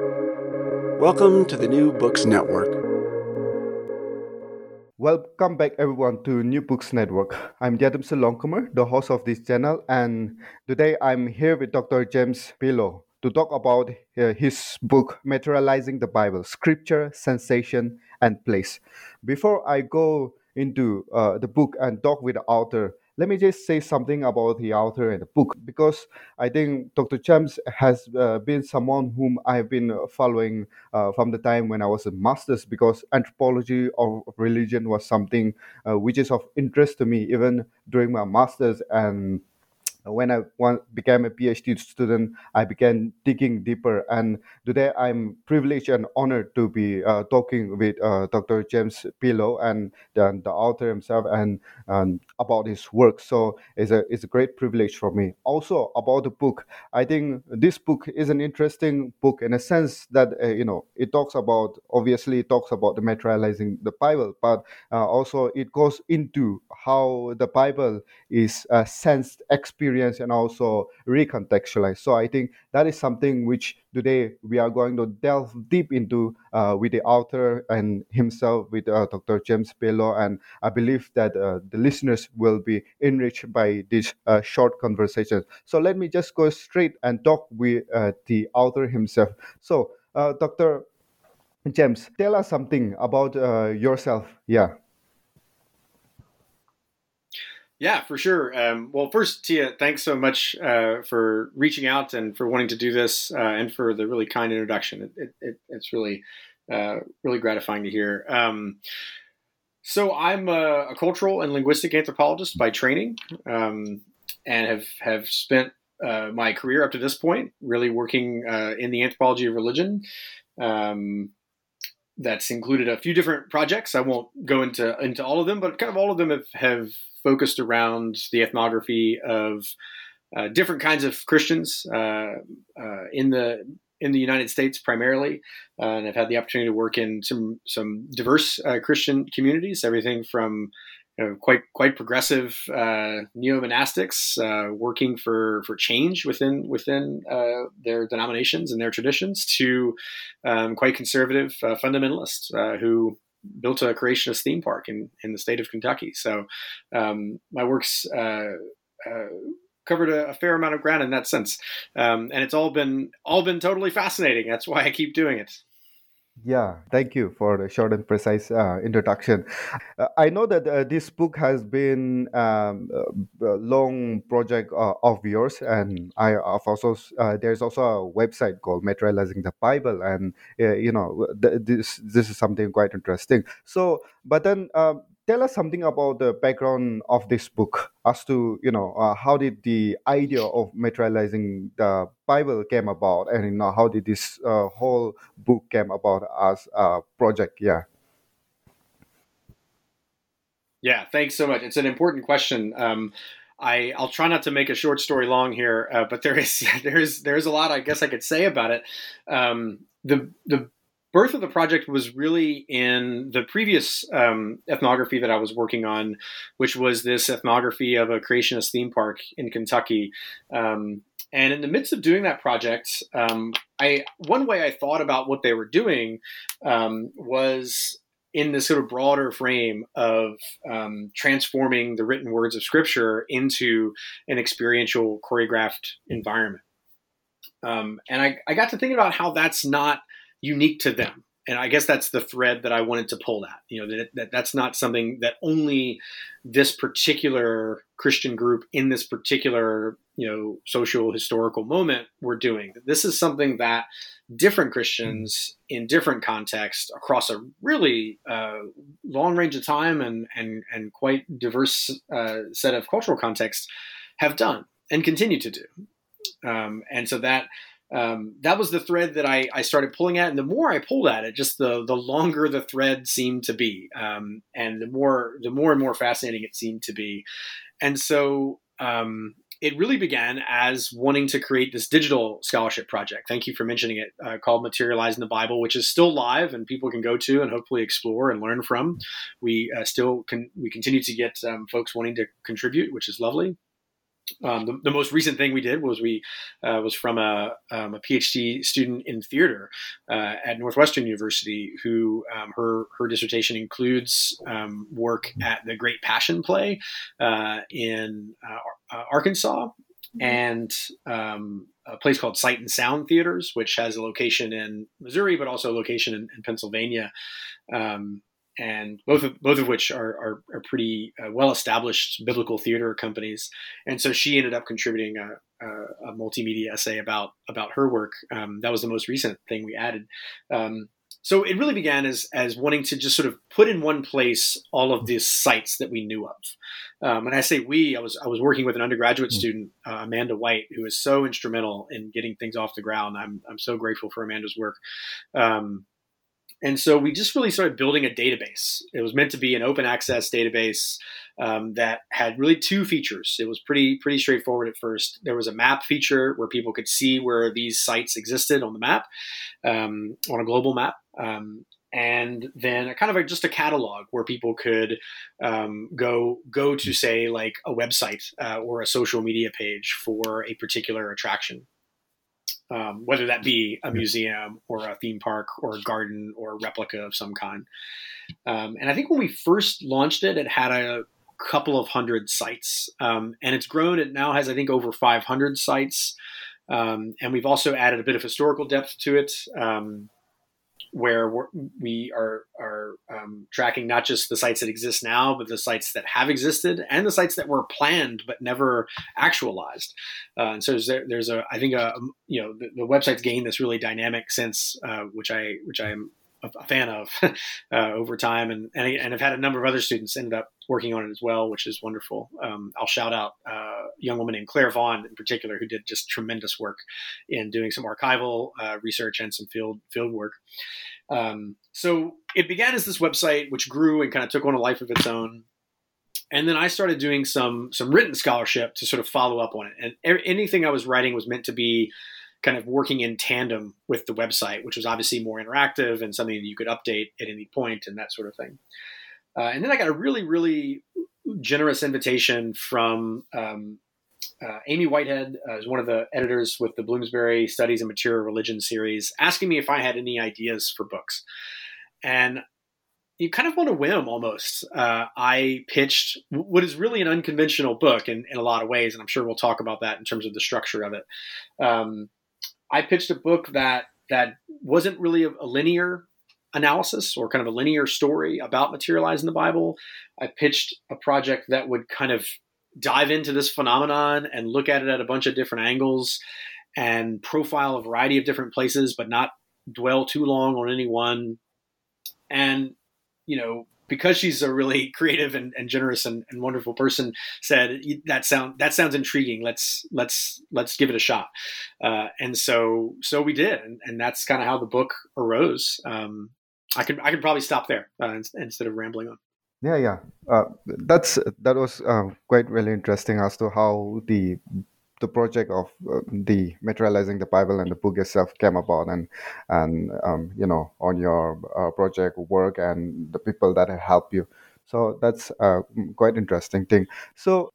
Welcome to the New Books Network. Welcome back, everyone, to New Books Network. I'm Yadam Longkumar, the host of this channel, and today I'm here with Dr. James Bielo to talk about uh, his book, Materializing the Bible Scripture, Sensation, and Place. Before I go into uh, the book and talk with the author, let me just say something about the author and the book because I think Dr. James has uh, been someone whom I've been uh, following uh, from the time when I was a master's because anthropology of religion was something uh, which is of interest to me even during my master's and when I became a PhD student, I began digging deeper. And today I'm privileged and honored to be uh, talking with uh, Dr. James Bielo and the, the author himself and, and about his work. So it's a, it's a great privilege for me. Also about the book, I think this book is an interesting book in a sense that, uh, you know, it talks about, obviously it talks about the materializing the Bible, but uh, also it goes into how the Bible is a sensed experience experience and also recontextualize. So I think that is something which today we are going to delve deep into uh, with the author and himself, with uh, Dr. James Bielo. And I believe that uh, the listeners will be enriched by this uh, short conversation. So let me just go straight and talk with uh, the author himself. So, uh, Dr. James, tell us something about yourself. Yeah. Yeah, for sure. Um, well, first, Tia, thanks so much uh, for reaching out and for wanting to do this, uh, and for the really kind introduction. It, it, it, it's really, uh, really gratifying to hear. Um, so, I'm a, a, cultural and linguistic anthropologist by training, um, and have have spent uh, my career up to this point really working uh, in the anthropology of religion. Um, that's included a few different projects. I won't go into into all of them, but kind of all of them have, have focused around the ethnography of uh, different kinds of Christians uh, uh, in the in the United States primarily, uh, and I've had the opportunity to work in some some diverse uh, Christian communities. Everything from you know, quite quite progressive uh, neo monastics working for for change within within their denominations and their traditions to um, quite conservative fundamentalists who built a creationist theme park in, in the state of Kentucky. So um, my work's uh, uh, covered a, a, fair amount of ground in that sense, um, and it's all been all been totally fascinating. That's why I keep doing it. Yeah, thank you for the short and precise uh, introduction. Uh, I know that uh, this book has been um, a long project uh, of yours, and I have also uh, there's also a website called Materializing the Bible, and uh, you know th- this this is something quite interesting. So, but then um, tell us something about the background of this book as to you know uh, how did the idea of materializing the bible came about and you know how did this uh, whole book came about as a project? Yeah. Yeah thanks so much. It's an important question. Um, I, I'll try not to make a short story long here, uh, but there is there is there's a lot I guess I could say about it. Um, the the birth of the project was really in the previous um, ethnography that I was working on, which was this ethnography of a creationist theme park in Kentucky. Um, and in the midst of doing that project, um, I one way I thought about what they were doing um, was in this sort of broader frame of um, transforming the written words of Scripture into an experiential, choreographed environment. Um, and I, I got to thinking about how that's not unique to them and I guess that's the thread that I wanted to pull at. You know, that, that that's not something that only this particular Christian group in this particular, you know, social historical moment were doing. This is something that different Christians in different contexts across a really uh, long range of time and and and quite diverse uh, set of cultural contexts have done and continue to do. Um, and so that um, that was the thread that I, I, started pulling at, and the more I pulled at it, just the the longer the thread seemed to be, um, and the more the more and more fascinating it seemed to be, and so um, it really began as wanting to create this digital scholarship project. Thank you for mentioning it, uh, called Materializing the Bible, which is still live and people can go to and hopefully explore and learn from. We uh, still can we continue to get um, folks wanting to contribute, which is lovely. Um, the, the, most recent thing we did was we uh, was from a, um, a PhD student in theater uh, at Northwestern University who um, her her dissertation includes um, work at the Great Passion Play uh, in uh, uh, Arkansas and um, a place called Sight and Sound Theaters, which has a location in Missouri, but also a location in, in Pennsylvania. Um, and both of both of which are are, are pretty uh, well established biblical theater companies. And so she ended up contributing a, a, a multimedia essay about about her work. Um, that was the most recent thing we added. Um, so it really began as as wanting to just sort of put in one place all of these sites that we knew of. Um, and I say we, I was I was working with an undergraduate mm-hmm. student, uh, Amanda White, who is so instrumental in getting things off the ground. I'm I'm so grateful for Amanda's work. Um, and so we just really started building a database. It was meant to be an open access database um, that had really two features. It was pretty pretty straightforward at first. There was a map feature where people could see where these sites existed on the map, um, on a global map. Um, and then kind of a, just a catalog where people could um, go go to say like a website uh, or a social media page for a particular attraction um, whether that be a museum or a theme park or a garden or a replica of some kind. Um, and I think when we first launched it, it had a couple of hundred sites, um, and it's grown. It now has, I think, over 500 sites. Um, and we've also added a bit of historical depth to it. Um, where we're, we are, are um, tracking not just the sites that exist now, but the sites that have existed and the sites that were planned but never actualized. Uh, and so there's, there's, a, I think, a, you know, the, the website's gained this really dynamic sense, uh, which I, which I am a fan of uh, over time, and, and and I've had a number of other students ended up working on it as well, which is wonderful. Um, I'll shout out uh, a young woman named Claire Vaughn in particular, who did just tremendous work in doing some archival uh, research and some field field work. Um, so it began as this website, which grew and kind of took on a life of its own. And then I started doing some some written scholarship to sort of follow up on it. And anything I was writing was meant to be kind of working in tandem with the website, which was obviously more interactive and something that you could update at any point and that sort of thing. Uh, and then I got a really, really generous invitation from um, uh, Amy Whitehead, uh, is one of the editors with the Bloomsbury Studies in Material Religion series, asking me if I had any ideas for books. And you kind of on a whim almost. Uh, I pitched what is really an unconventional book in, in a lot of ways, and I'm sure we'll talk about that in terms of the structure of it. Um, I pitched a book that that wasn't really a, a linear analysis or kind of a linear story about materializing the Bible. I pitched a project that would kind of dive into this phenomenon and look at it at a bunch of different angles and profile a variety of different places, but not dwell too long on any one. And, you know, because she's a really creative and, and generous and, and, wonderful person, said that sound that sounds intriguing. Let's let's let's give it a shot. Uh, and so so we did, and, and that's kind of how the book arose. Um, I could I could probably stop there uh, instead of rambling on. Yeah, yeah, uh, that's that was uh, quite really interesting as to how the the project of uh, the materializing the Bible and the book itself came about, and and um, you know on your uh, project work and the people that help you. So that's a quite interesting thing. So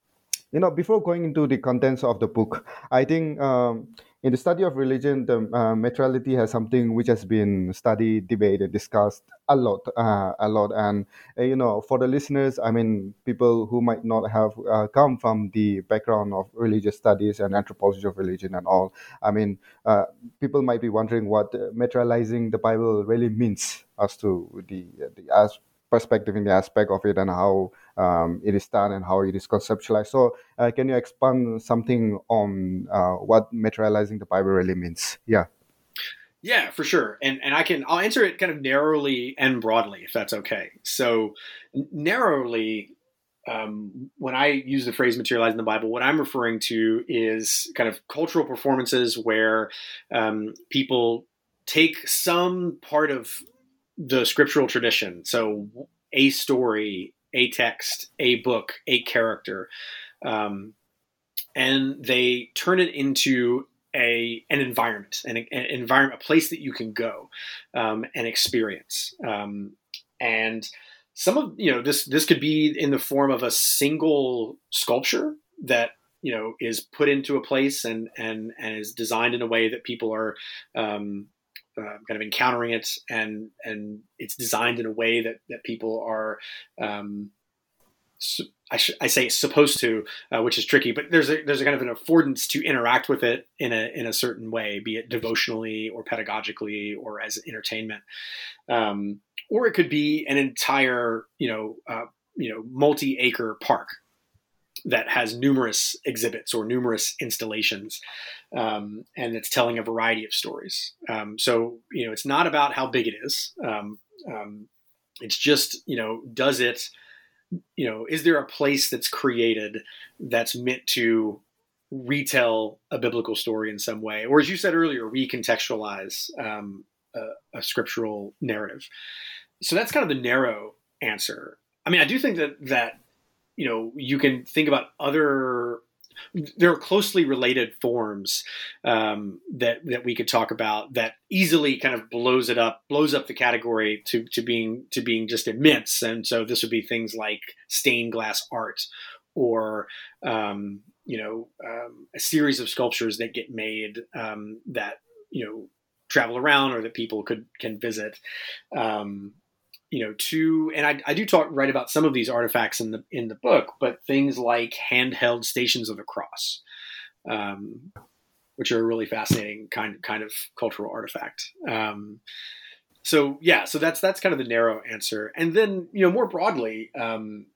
you know before going into the contents of the book, I think. Um, in the study of religion, the uh, materiality has something which has been studied, debated, discussed a lot, uh, a lot. And uh, you know, for the listeners, I mean, people who might not have uh, come from the background of religious studies and anthropology of religion and all, I mean, uh, people might be wondering what materializing the Bible really means as to the the as perspective in the aspect of it and how um, it is done and how it is conceptualized. So, uh, can you expand something on uh, what materializing the Bible really means? Yeah. Yeah, for sure. And and I can I'll answer it kind of narrowly and broadly if that's okay. So narrowly um, when I use the phrase materializing the Bible, what I'm referring to is kind of cultural performances where um, people take some part of the scriptural tradition. So a story, a text, a book, a character, um, and they turn it into a an environment, an, an environment, a place that you can go um, and experience. Um, and some of you know this this could be in the form of a single sculpture that you know is put into a place and and and is designed in a way that people are um, uh, kind of encountering it and and it's designed in a way that that people are um, I, sh- I, say supposed to, uh, which is tricky, but there's a there's a kind of an affordance to interact with it in a in a certain way, be it devotionally or pedagogically or as entertainment, um, or it could be an entire you know uh, you know multi acre park that has numerous exhibits or numerous installations, um, and it's telling a variety of stories. Um, so you know, it's not about how big it is. Um, um, it's just you know, does it? You know, is there a place that's created that's meant to retell a biblical story in some way, or as you said earlier, recontextualize um, a, a scriptural narrative? So that's kind of the narrow answer. I mean, I do think that that you know you can think about other there are closely related forms um, that that we could talk about that easily kind of blows it up, blows up the category to to being to being just immense. And so this would be things like stained glass art, or um, you know, um, a series of sculptures that get made um, that you know travel around or that people could can visit. Um, you know, to and I, I do talk write about some of these artifacts in the in the book, but things like handheld stations of the cross, um, which are a really fascinating kind kind of cultural artifact. Um, so yeah, so that's that's kind of the narrow answer, and then you know more broadly, um,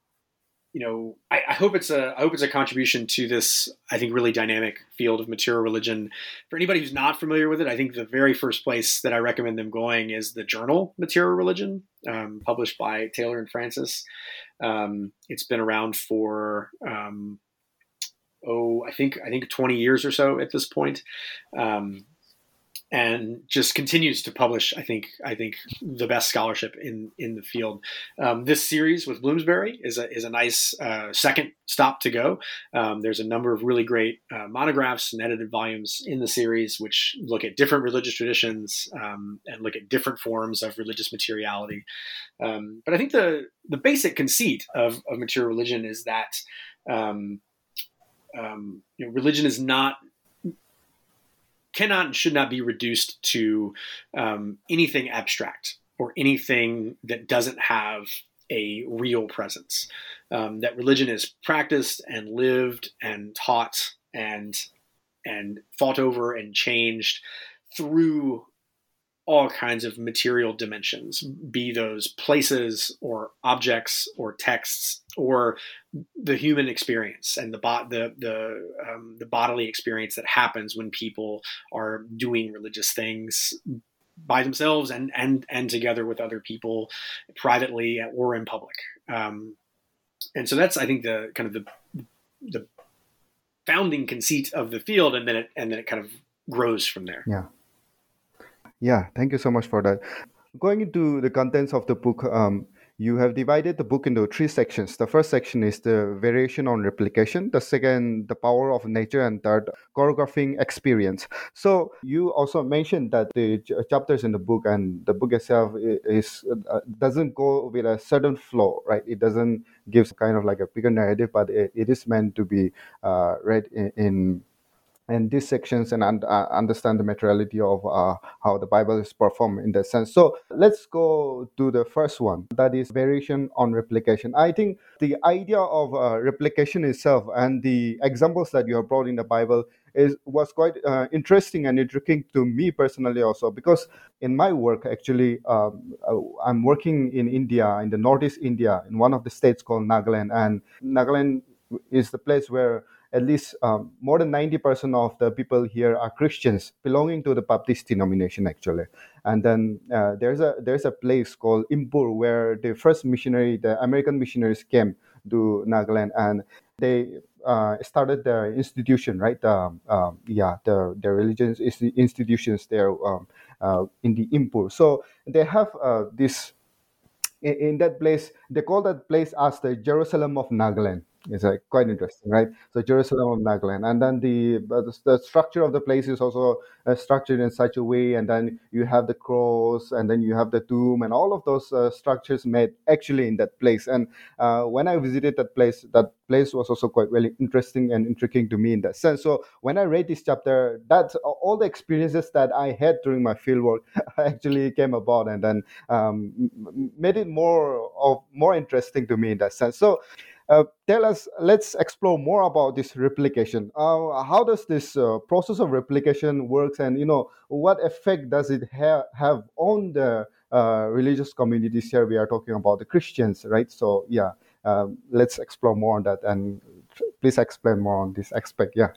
you know, I, I, hope it's a I hope it's a contribution to this I think really dynamic field of material religion. For anybody who's not familiar with it, I think the very first place that I recommend them going is the journal Material Religion, um, published by Taylor and Francis. Um, it's been around for um, oh I think I think 20 years or so at this point. Um, and just continues to publish. I think I think the best scholarship in in the field. Um, this series with Bloomsbury is a is a nice uh, second stop to go. Um, there's a number of really great uh, monographs and edited volumes in the series, which look at different religious traditions um, and look at different forms of religious materiality. Um, but I think the the basic conceit of, of material religion is that. Um, um, you know, religion is not cannot and should not be reduced to um, anything abstract or anything that doesn't have a real presence. Um, that religion is practiced and lived and taught and and fought over and changed through all kinds of material dimensions, be those places or objects or texts or the human experience and the bo- the the, um, the bodily experience that happens when people are doing religious things by themselves and and and together with other people, privately or in public. Um, and so that's I think the kind of the the founding conceit of the field, and then it and then it kind of grows from there. Yeah. Yeah, thank you so much for that. Going into the contents of the book, um, you have divided the book into three sections. The first section is the variation on replication, the second, the power of nature, and third, choreographing experience. So, you also mentioned that the ch- chapters in the book and the book itself is uh, doesn't go with a certain flow, right? It doesn't give kind of like a bigger narrative, but it, it is meant to be uh, read in, in and these sections and un- uh, understand the materiality of uh, how the Bible is performed in that sense. So let's go to the first one that is variation on replication. I think the idea of uh, replication itself and the examples that you have brought in the Bible is was quite uh, interesting and intriguing to me personally also because in my work actually um, uh, I'm working in India in the northeast India in one of the states called Nagaland and Nagaland is the place where at least um, more than 90% of the people here are Christians belonging to the Baptist denomination actually. And then uh, there's a there's a place called Impur where the first missionary, the American missionaries came to Nagaland and they uh, started the institution, right? The, um, yeah, the the religious institutions there um, uh, in the Impur. So they have uh, this in, in, that place. They call that place as the Jerusalem of Nagaland It's like quite interesting, right? So Jerusalem of Nagaland, and then the the, the structure of the place is also uh, structured in such a way, and then you have the cross, and then you have the tomb, and all of those uh, structures made actually in that place. And uh, when I visited that place, that place was also quite really interesting and intriguing to me in that sense. So when I read this chapter, that's all the experiences that I had during my fieldwork actually came about, and then um, made it more of more interesting to me in that sense. So uh, tell us, let's explore more about this replication. Uh, how does this uh, process of replication works, and you know what effect does it ha- have on the uh, religious communities? Here we are talking about the Christians, right? So yeah, um, let's explore more on that, and please explain more on this aspect. Yeah.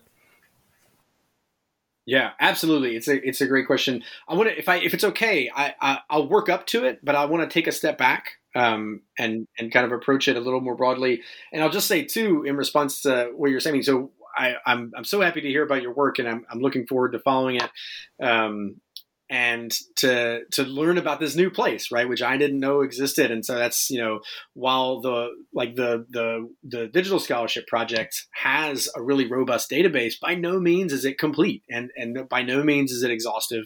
Yeah, absolutely. It's a it's a great question. I want to if I if it's okay, I, I will work up to it, but I want to take a step back um, and and kind of approach it a little more broadly. And I'll just say too, in response to what you're saying. So I, am I'm, I'm so happy to hear about your work, and I'm I'm looking forward to following it. Um, and to to learn about this new place right which i didn't know existed and so that's you know while the like the the the digital scholarship project has a really robust database by no means is it complete and and by no means is it exhaustive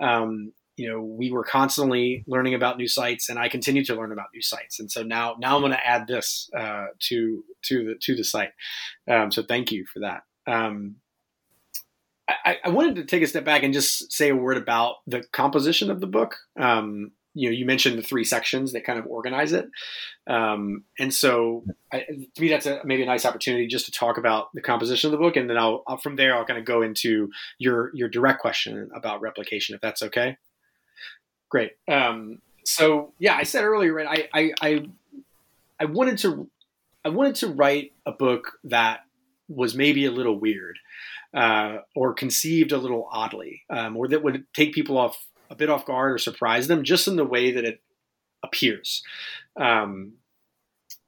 um, you know we were constantly learning about new sites and i continue to learn about new sites and so now now i'm going to add this uh, to to the to the site um, so thank you for that um, I, I, wanted to take a step back and just say a word about the composition of the book. Um, you know, you mentioned the three sections that kind of organize it, um, and so I, to me, that's a, maybe a nice opportunity just to talk about the composition of the book, and then I'll, I'll from there I'll kind of go into your your direct question about replication, if that's okay. Great. Um, so yeah, I said earlier, right? I, I I I wanted to I wanted to write a book that was maybe a little weird uh, or conceived a little oddly, um, or that would take people off a bit off guard or surprise them, just in the way that it appears. Um,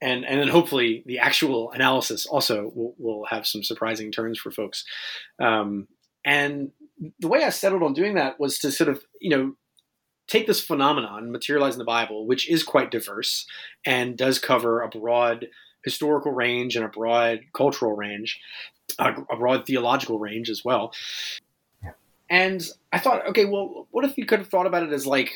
and and then hopefully the actual analysis also will, will have some surprising turns for folks. Um, and the way I settled on doing that was to sort of you know take this phenomenon materialized in the Bible, which is quite diverse and does cover a broad historical range and a broad cultural range, a, a broad theological range as well. Yeah. And I thought, okay, well, what if you could have thought about it as like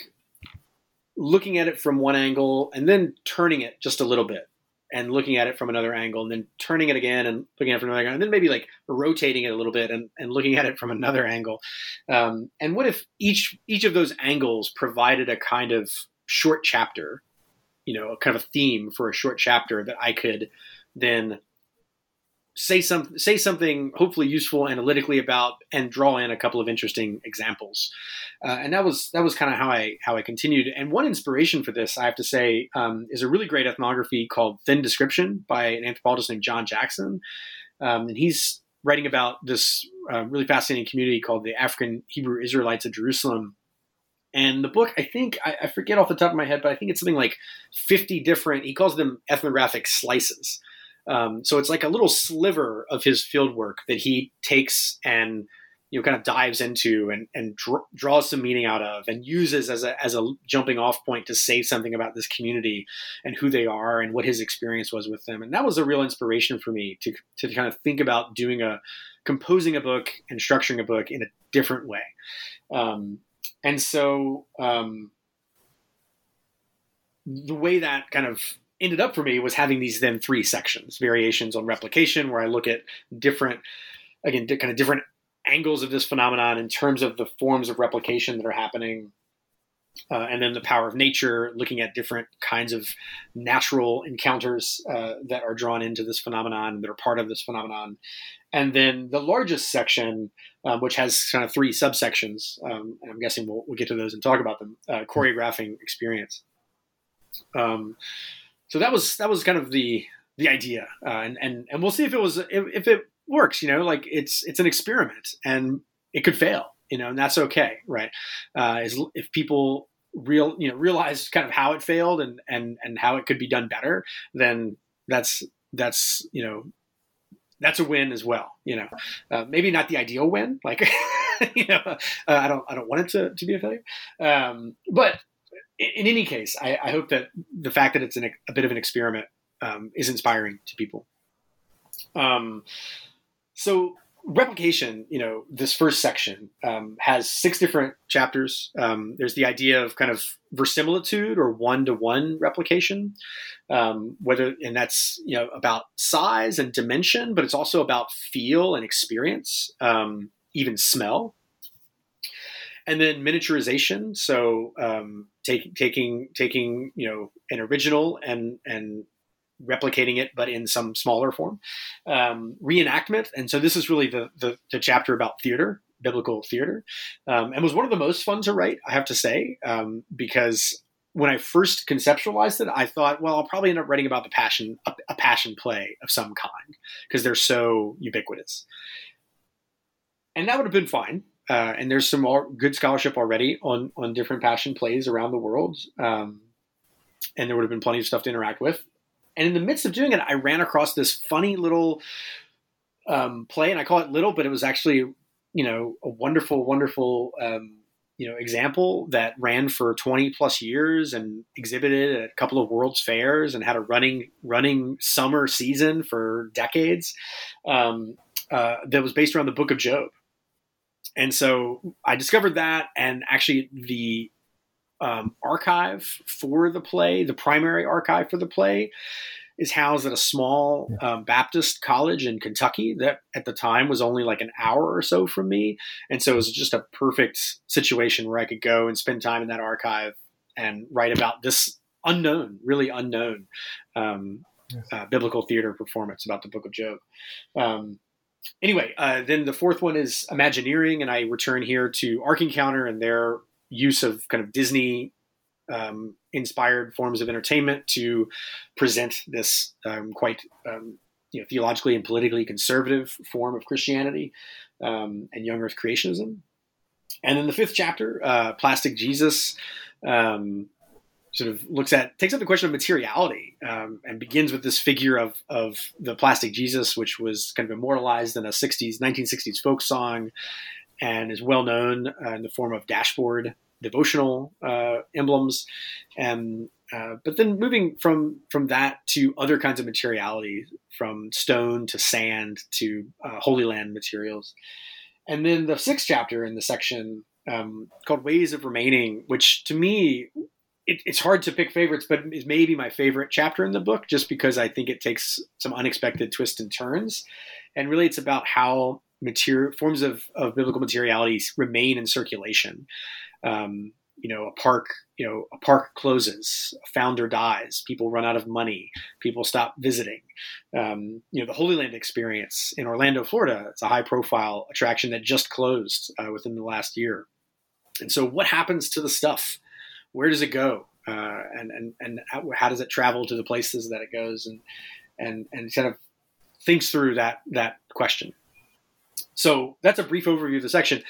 looking at it from one angle and then turning it just a little bit and looking at it from another angle and then turning it again and looking at it from another angle and then maybe like rotating it a little bit and, and looking at it from another angle. Um, and what if each each of those angles provided a kind of short chapter you know a kind of a theme for a short chapter that i could then say some say something hopefully useful analytically about and draw in a couple of interesting examples. Uh, and that was that was kind of how i how i continued. And one inspiration for this i have to say um, is a really great ethnography called thin description by an anthropologist named john jackson. Um, and he's writing about this uh, really fascinating community called the african hebrew israelites of jerusalem. And the book, I think, I, I, forget off the top of my head, but I think it's something like 50 different, he calls them ethnographic slices. Um, so it's like a little sliver of his field work that he takes and you know kind of dives into and, and dr- draws some meaning out of and uses as a, as a jumping off point to say something about this community and who they are and what his experience was with them. And that was a real inspiration for me to, to kind of think about doing a composing a book and structuring a book in a different way. Um, and so um, the way that kind of ended up for me was having these then three sections variations on replication where i look at different again kind of different angles of this phenomenon in terms of the forms of replication that are happening uh, and then the power of nature looking at different kinds of natural encounters uh, that are drawn into this phenomenon that are part of this phenomenon. And then the largest section um, which has kind of three subsections um, and i'm guessing we'll, we'll, get to those and talk about them uh, choreographing experience. Um, so that was that was kind of the the idea, uh, and and and we'll see if it was if, if it works. You know, like it's it's an experiment, and it could fail. You know, and that's okay, right? Uh, is if people real you know realize kind of how it failed and and and how it could be done better, then that's that's you know that's a win as well. You know, uh, maybe not the ideal win. Like, you know, uh, I don't I don't want it to, to be a failure. Um, but in any case, I, I, hope that the fact that it's an, a bit of an experiment um, is inspiring to people. Um, so replication, you know, this first section um, has six different chapters. Um, there's the idea of kind of verisimilitude or one to one replication, um, whether and that's you know about size and dimension, but it's also about feel and experience, um, even smell. And then miniaturization, so take, taking taking you know an original and and replicating it, but in some smaller form. Um, reenactment, and so this is really the, the, the chapter about theater, biblical theater, um, and was one of the most fun to write, I have to say, um, because when I first conceptualized it, I thought, well, I'll probably end up writing about the passion, a, a passion play of some kind, because they're so ubiquitous, and that would have been fine. Uh, and there's some good scholarship already on on different passion plays around the world. Um, and there would have been plenty of stuff to interact with. And in the midst of doing it, I ran across this funny little um, play, and I call it little, but it was actually, you know, a wonderful, wonderful, um, you know, example that ran for 20 plus years and exhibited at a couple of World's Fairs and had a running running summer season for decades. Um, uh, that was based around the Book of Job. And so I discovered that, and actually the um, archive for the play, the primary archive for the play, is housed at a small um, Baptist college in Kentucky that at the time was only like an hour or so from me. And so it was just a perfect situation where I could go and spend time in that archive and write about this unknown, really unknown um, uh, biblical theater performance about the book of Job. Um, anyway, uh, then the fourth one is Imagineering, and I return here to Ark Encounter and their use of kind of Disney um, inspired forms of entertainment to present this um, quite um, you know, theologically and politically conservative form of Christianity um, and young Earth creationism. And then the fifth chapter, uh, Plastic Jesus, um, sort of looks at takes up the question of materiality um, and begins with this figure of of the plastic Jesus, which was kind of immortalized in a 60s 1960s folk song and is well known uh, in the form of dashboard devotional uh, emblems. And uh, but then moving from from that to other kinds of materiality, from stone to sand to uh, Holy Land materials, and then the sixth chapter in the section um, called "Ways of Remaining," which to me it, it's hard to pick favorites, but is maybe my favorite chapter in the book, just because I think it takes some unexpected twists and turns, and really it's about how material forms of, of biblical materiality remain in circulation. Um, you know, a park, you know, a park closes, a founder dies, people run out of money, people stop visiting. Um, you know, the Holy Land experience in Orlando, Florida, it's a high profile attraction that just closed uh, within the last year. And so, what happens to the stuff? Where does it go? Uh, and and and how, does it travel to the places that it goes? And and and kind of thinks through that that question. So that's a brief overview of the section.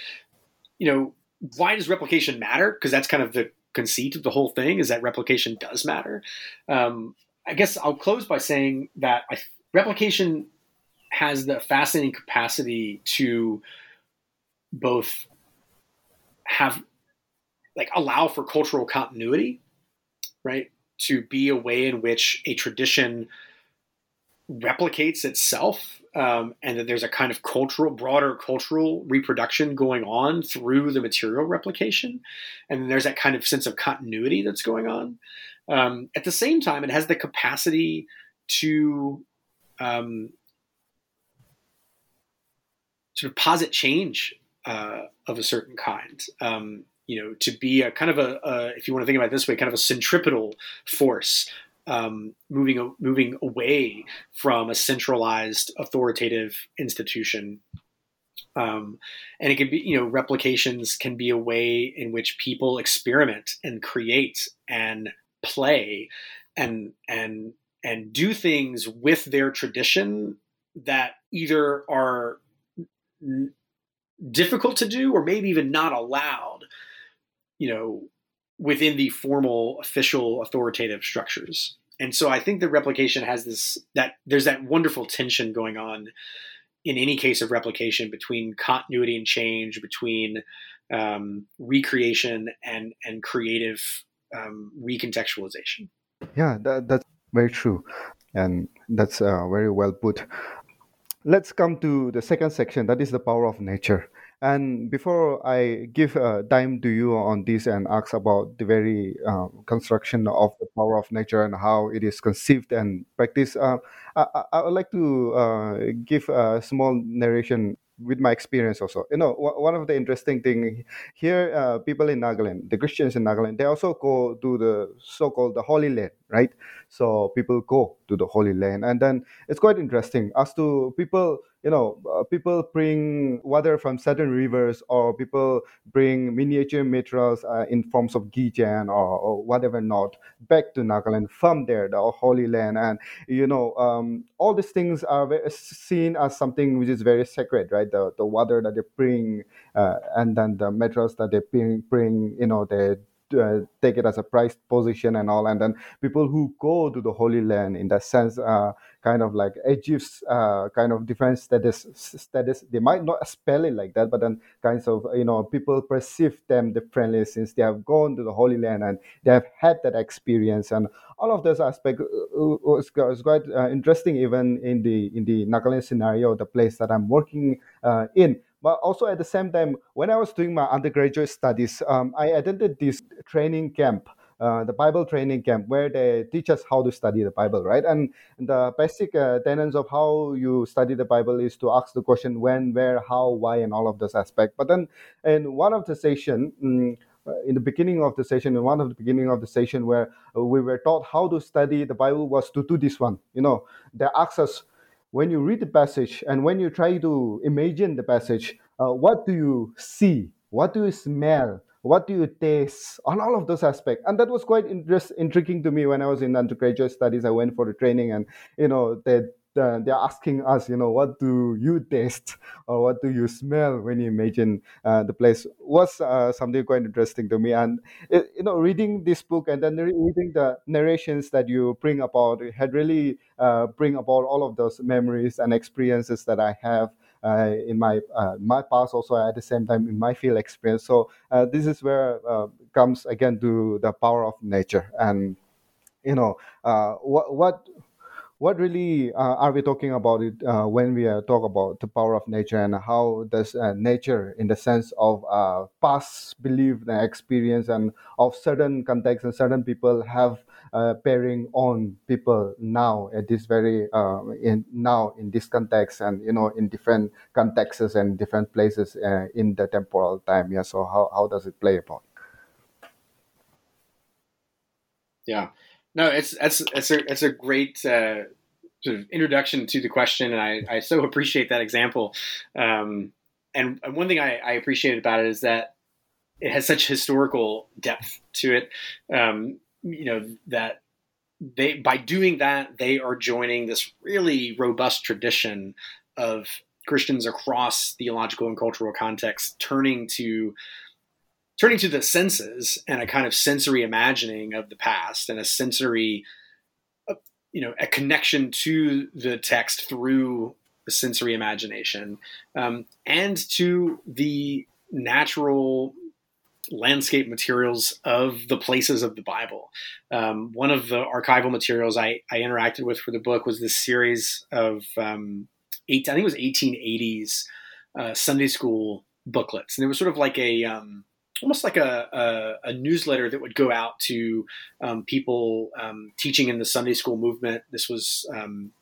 You know, why does replication matter? Because that's kind of the conceit of the whole thing is that replication does matter. Um, I guess I'll close by saying that I, replication has the fascinating capacity to both have like allow for cultural continuity, right? To be a way in which a tradition replicates itself um, and that there's a kind of cultural, broader cultural reproduction going on through the material replication, and there's that kind of sense of continuity that's going on. Um, at the same time, it has the capacity to um, sort of posit change uh, of a certain kind. Um, you know, to be a kind of a, a, if you want to think about it this way, kind of a centripetal force um, moving moving away from a centralized authoritative institution. Um, and it can be, you know, replications can be a way in which people experiment and create and play and and and do things with their tradition that either are difficult to do or maybe even not allowed you know within the formal official authoritative structures. And so i think the replication has this that there's that wonderful tension going on in any case of replication between continuity and change between um, recreation and and creative um, recontextualization. Yeah that, that's very true. And that's uh, very well put. Let's come to the second section. That is the power of nature and before I give time to you on this and ask about the very uh, construction of the power of nature and how it is conceived and practiced, uh, I, I would like to uh, give a small narration with my experience also. You know, o- one of the interesting thing here, uh, people in Nagaland, the Christians in Nagaland, they also go to the so-called the Holy Land, right? So people go to the Holy Land, and then it's quite interesting as to people you know uh, people bring water from certain rivers or people bring miniature materials uh, in forms of gijan or, or whatever not back to nagaland from there the holy land. And you know um, all these things are seen as something which is very sacred right? The, the water that they bring uh, and then the materials that they bring, bring you know they uh, take it as a prized position and all and then people who go to the holy land in that sense uh, kind of like Egypt's uh, kind of defense status status. They might not spell it like that, but then kinds of you know people perceive them differently since they have gone to the Holy Land and they have had that experience and all of those aspects uh, is is quite uh, interesting even in the in the Nagaland scenario, the place that I'm working uh, in. But also at the same time, when I was doing my undergraduate studies, um, I attended this training camp uh, the Bible training camp where they teach us how to study the Bible, right? And the basic uh, tenets of how you study the Bible is to ask the question when, where, how, why, and all of those aspects. But then in one of the session, uh, in the beginning of the session, in one of the beginning of the session where we were taught how to study the Bible was to do this one. You know, they asked us when you read the passage and when you try to imagine the passage, uh, what do you see? What do you smell? What do you taste? On all of those aspects, and that was quite interest, intriguing to me when I was in undergraduate studies. I went for the training, and you know they they're asking us, you know, what do you taste or what do you smell when you imagine uh, the place was uh, something quite interesting to me. And it, you know, reading this book and then reading the narrations that you bring about had really uh, bring about all of those memories and experiences that I have. Uh, in my uh, my past, also at the same time in my field experience, so this is where comes again to the power of nature, and you know what what what really uh, are we talking about it uh, when we uh, talk about the power of nature and how does uh, nature in the sense of uh, past belief and experience and of certain contexts and certain people have uh, bearing on people now at this very in now in this context and you know in different contexts and different places in the temporal time. Yeah so how, how does it play upon? Yeah no, it's it's it's a it's a great uh, sort of introduction to the question, and I, I so appreciate that example. Um, and, and one thing I, I appreciate about it is that it has such historical depth to it. Um, you know that they by doing that they are joining this really robust tradition of Christians across theological and cultural contexts turning to turning to the senses and a kind of sensory imagining of the past and a sensory uh, you know a connection to the text through the sensory imagination um, and to the natural landscape materials of the places of the Bible. Um, one of the archival materials I, I, interacted with for the book was this series of um, eight, I think it was 1880s uh, Sunday school booklets, and it was sort of like a um, almost like a, a, a, newsletter that would go out to um, people um, teaching in the Sunday school movement. This was um,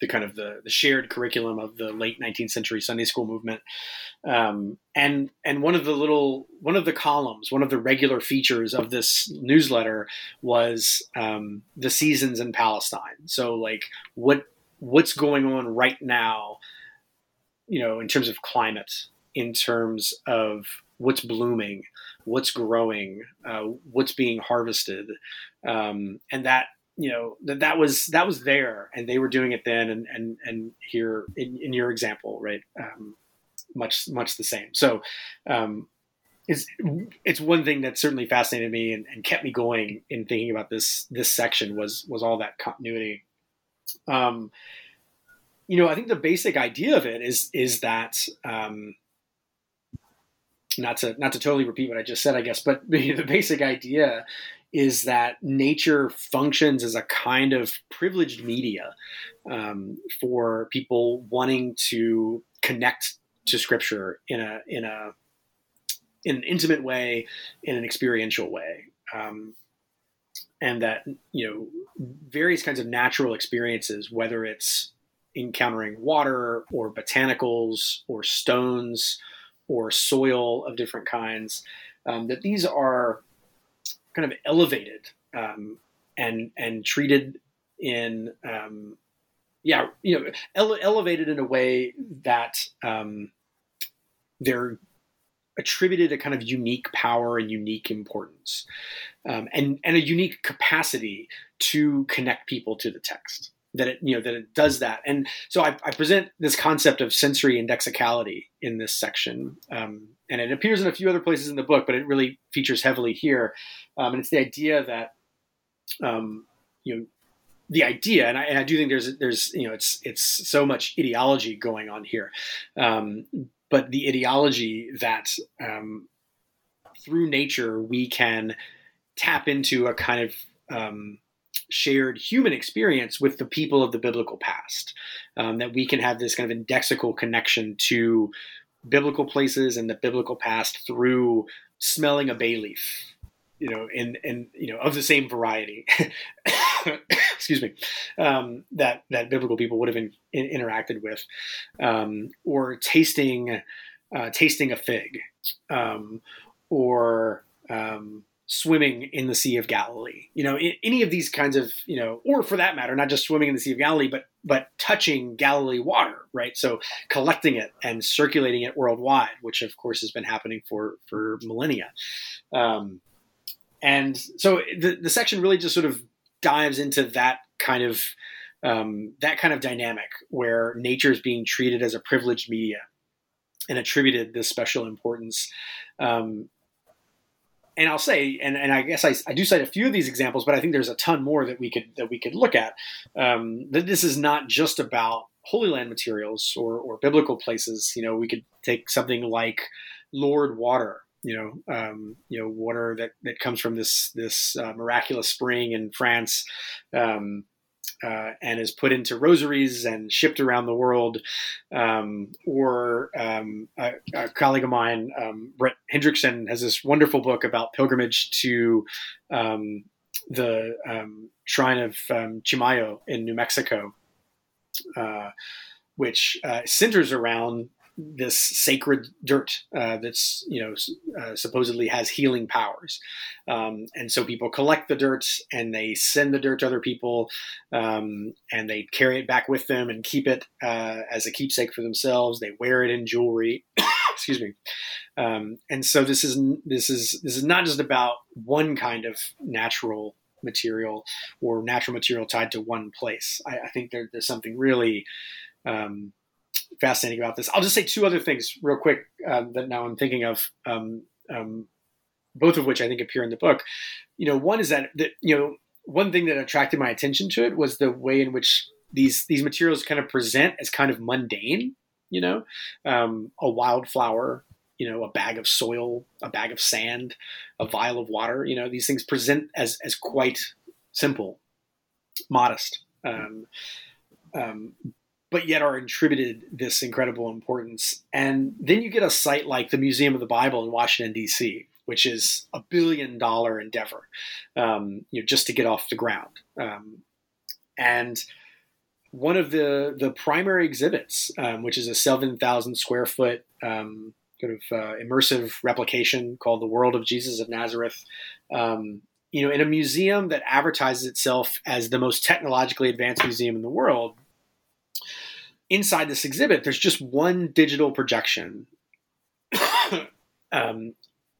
the kind of the, the, shared curriculum of the late 19th century Sunday school movement. Um, and and one of the little one of the columns, one of the regular features of this newsletter was um, the seasons in Palestine. So like what what's going on right now, you know, in terms of climate, in terms of what's blooming, what's growing, uh, what's being harvested, um, and that you know that that was that was there, and they were doing it then, and and and here in, in your example, right, um, much much the same. So. Um, it's, it's one thing that certainly fascinated me and, and, kept me going in thinking about this this section was was all that continuity. Um, you know, I think the basic idea of it is is that um, not to not to totally repeat what I just said, I guess, but the, basic idea is that nature functions as a kind of privileged media um, for people wanting to connect to scripture in a in a in an intimate way, in an experiential way. Um, and that you know various kinds of natural experiences, whether it's encountering water or botanicals or stones or soil of different kinds, um, that these are kind of elevated um, and and treated in um, yeah you know ele- elevated in a way that um, they're attributed a kind of unique power and unique importance um, and and a unique capacity to connect people to the text that it you know that it does that. And so I, I present this concept of sensory indexicality in this section um, and it appears in a few other places in the book but it really features heavily here. Um, and it's the idea that um, you know the idea, and I, and I, do think there's there's you know it's it's so much ideology going on here, um, but the ideology that um, through nature we can tap into a kind of um, shared human experience with the people of the biblical past. Um, that we can have this kind of indexical connection to biblical places and the biblical past through smelling a bay leaf, you know, and and you know of the same variety. excuse me, um, that that biblical people would have in, in, interacted with, um, or tasting uh, tasting a fig, um, or um, swimming in the Sea of Galilee. You know, any of these kinds of you know, or for that matter, not just swimming in the Sea of Galilee, but but touching Galilee water, right? So collecting it and circulating it worldwide, which of course has been happening for for millennia. Um, and so the, the section really just sort of dives into that kind of um, that kind of dynamic where nature is being treated as a privileged media and attributed this special importance. Um, and I'll say, and, and I guess I, I, do cite a few of these examples, but I think there's a ton more that we could that we could look at. Um, that this is not just about Holy Land materials or, or biblical places. You know, we could take something like Lourdes water, you know, um, you know, water that, that comes from this this uh, miraculous spring in France, um, uh, and is put into rosaries and shipped around the world. Um, or um, a, a, colleague of mine, um, Brett Hendrickson, has this wonderful book about pilgrimage to um, the shrine of Chimayo in New Mexico. Uh, which uh, centers around this sacred dirt uh, that's you know uh, supposedly has healing powers, um, and so people collect the dirt and they send the dirt to other people, um, and they carry it back with them and keep it uh, as a keepsake for themselves. They wear it in jewelry. Excuse me. Um, and so this is this is this is not just about one kind of natural material or natural material tied to one place. I, I think there, there's something really um, fascinating about this. I'll just say two other things real quick um, that now I'm thinking of, um, um, both of which I think appear in the book. You know, one is that that you know one thing that attracted my attention to it was the way in which these these materials kind of present as kind of mundane. You know, um, a wildflower. You know, a bag of soil, a bag of sand, a vial of water. You know, these things present as as quite simple, modest. Um, um, but yet are attributed this incredible importance. And then you get a site like the Museum of the Bible in Washington D.C., which is a billion dollar endeavor, um, you know, just to get off the ground. Um, and one of the the primary exhibits, um, which is a seven thousand square foot um, sort of uh, immersive replication called the World of Jesus of Nazareth. Um, you know, in a museum that advertises itself as the most technologically advanced museum in the world, inside this exhibit, there's just one digital projection, um,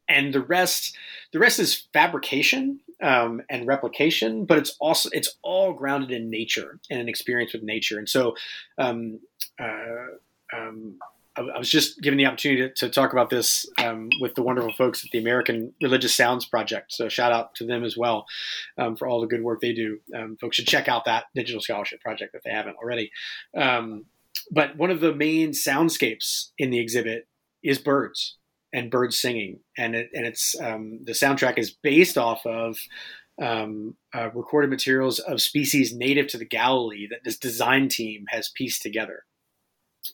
and the rest the rest is fabrication um, and replication. But it's also it's all grounded in nature and an experience with nature. And so, um, uh, um, I, was just given the opportunity to, to talk about this um, with the wonderful folks at the American Religious Sounds Project. So shout out to them as well um, for all the good work they do. folks should check out that digital scholarship project if they haven't already. But one of the main soundscapes in the exhibit is birds. and birds singing, and it, and it's um, the soundtrack is based off of um, uh, recorded materials of species native to the Galilee that this design team has pieced together.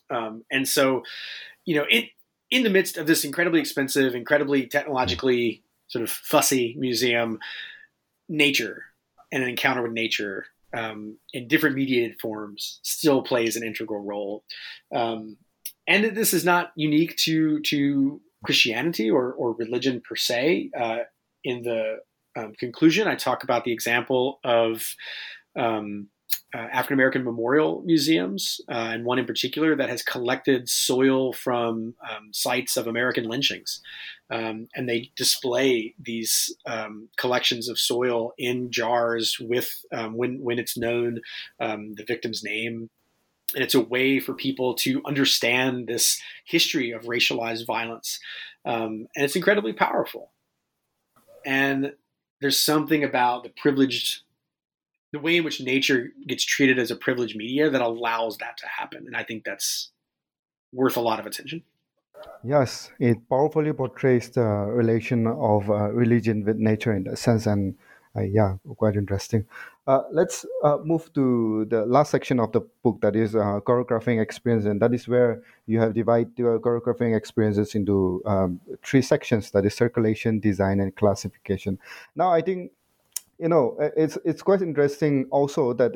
Um, and so, you know, it in the midst of this incredibly expensive, incredibly technologically sort of fussy museum, nature and an encounter with nature um, in different mediated forms still plays an integral role. Um, and this is not unique to to Christianity or, or religion per se. Uh, in the um, conclusion, I talk about the example of um, uh, African American memorial museums, uh, and one in particular that has collected soil from um, sites of American lynchings. Um, and they display these um, collections of soil in jars with um, when when it's known um, the victim's name. And it's a way for people to understand this history of racialized violence. Um, and it's incredibly powerful. And there's something about the privileged the way in which nature gets treated as a privileged media that allows that to happen and i think that's worth a lot of attention Yes, it powerfully portrays the relation of uh, religion with nature in that sense, and uh, yeah, quite interesting. Uh, let's uh, move to the last section of the book, that is uh, choreographing experience, and that is where you have divided your choreographing experiences into um, three sections: that is circulation, design, and classification. Now, I think you know it's it's quite interesting also that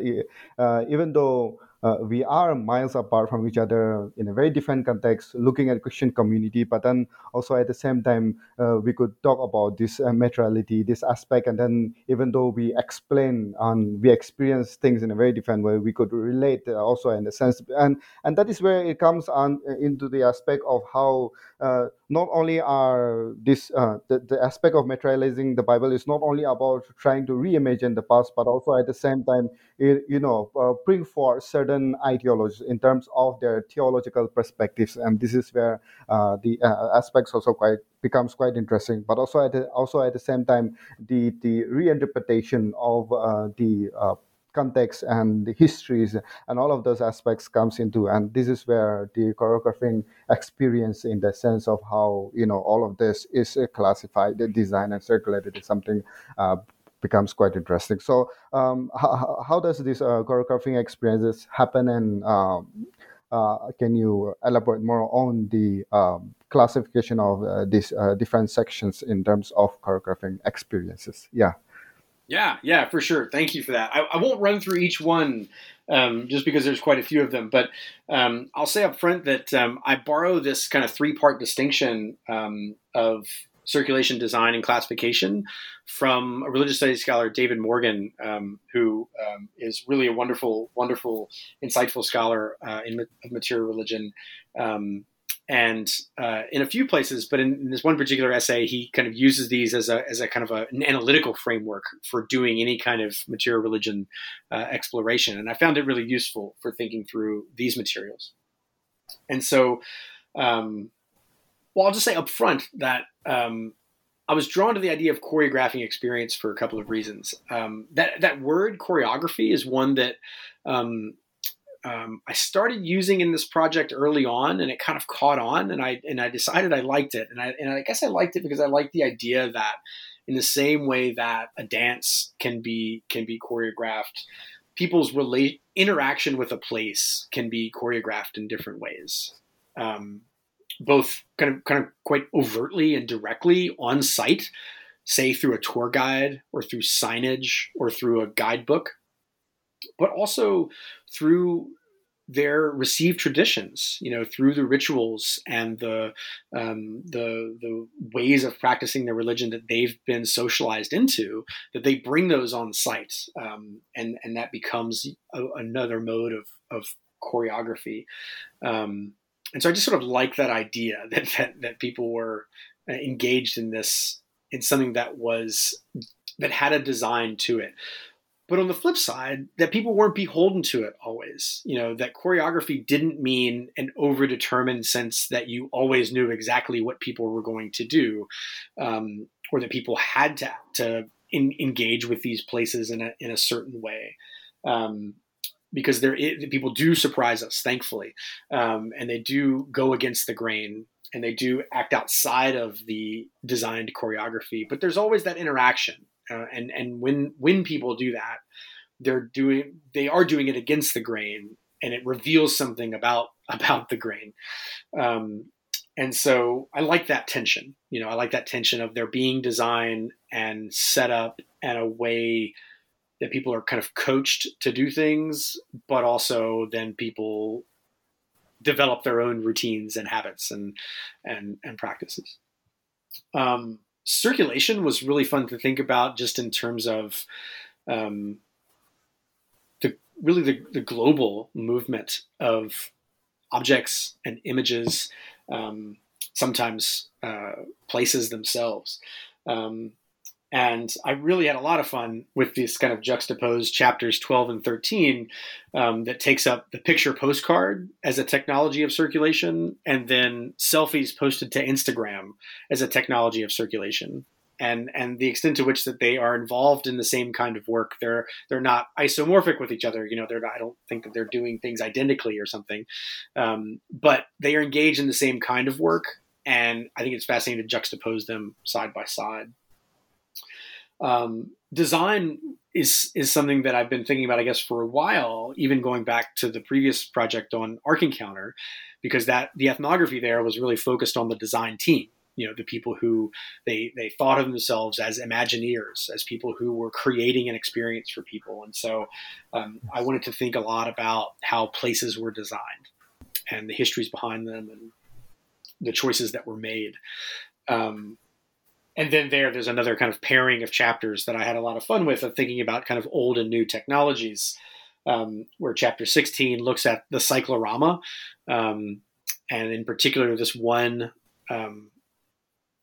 uh, even though uh, we are miles apart from each other in a very different context, looking at Christian community, but then also at the same time, uh, we could talk about this uh, materiality, this aspect, and then even though we explain and we experience things in a very different way, we could relate uh, also in the sense, and and that is where it comes on uh, into the aspect of how uh, not only are this the, the aspect of materializing the bible is not only about trying to reimagine the past but also at the same time you, you know bring forth certain ideologies in terms of their theological perspectives and this is where uh, the uh, aspects also quite becomes quite interesting. But also at the, also at the same time the the reinterpretation of uh, the context and the histories and all of those aspects comes into and this is where the choreographing experience in the sense of how you know all of this is classified the design and circulated is something uh, becomes quite interesting so um, how, how does this uh, choreographing experiences happen and um, uh, can you elaborate more on the um, classification of uh, these uh, different sections in terms of choreographing experiences yeah yeah, yeah, for sure. Thank you for that. I, I won't run through each one um, just because there's quite a few of them, but um, I'll say up front that um, I borrow this kind of three part distinction um, of circulation design and classification from a religious studies scholar, David Morgan, um, who um, is really a wonderful, wonderful, insightful scholar uh, in material religion. Um, and uh, in a few places, but in, in, this one particular essay, he kind of uses these as a, as a kind of a, an analytical framework for doing any kind of material religion uh, exploration. And I found it really useful for thinking through these materials. And so, um, well, I'll just say up front that um, I was drawn to the idea of choreographing experience for a couple of reasons. Um, that that word choreography is one that um, um, I started using in this project early on, and it kind of caught on, and I and I decided I liked it, and I and I guess I liked it because I liked the idea that in the same way that a dance can be can be choreographed, people's relate interaction with a place can be choreographed in different ways, um, both kind of kind of quite overtly and directly on site, say through a tour guide or through signage or through a guidebook but also through their received traditions, you know, through the rituals and the um, the the ways of practicing their religion that they've been socialized into, that they bring those on site, um, and and that becomes a, another mode of of choreography. Um, and so I just sort of like that idea that that, that people were uh, engaged in this in something that was that had a design to it. But on the flip side, that people weren't beholden to it always. You know, that choreography didn't mean an overdetermined sense that you always knew exactly what people were going to do, um, or that people had to, to in, engage with these places in a, in a certain way. Um, because there, people do surprise us, thankfully, um, and they do go against the grain and they do act outside of the designed choreography. But there's always that interaction, uh, and and when when people do that, they're doing they are doing it against the grain, and it reveals something about about the grain. Um, and so I like that tension. You know, I like that tension of there being design and set up and a way that people are kind of coached to do things, but also then people develop their own routines and habits and and and practices. Um, circulation was really fun to think about, just in terms of um, the really the, the global movement of objects and images, um, sometimes uh, places themselves. Um, and I really had a lot of fun with these kind of juxtaposed chapters 12 and 13 um, that takes up the picture postcard as a technology of circulation and then selfies posted to Instagram as a technology of circulation. And, and the extent to which that they are involved in the same kind of work, they're they're not isomorphic with each other. You know, they're not, I don't think that they're doing things identically or something, um, but they are engaged in the same kind of work. And I think it's fascinating to juxtapose them side by side um, design is is something that I've been thinking about, I guess, for a while, even going back to the previous project on Ark Encounter, because that the ethnography there was really focused on the design team. You know, the people who they they thought of themselves as Imagineers, as people who were creating an experience for people, and so um, I wanted to think a lot about how places were designed and the histories behind them and the choices that were made. Um, and then there there's another kind of pairing of chapters that i had a lot of fun with of thinking about kind of old and new technologies um, where chapter 16 looks at the cyclorama um, and in particular this one um,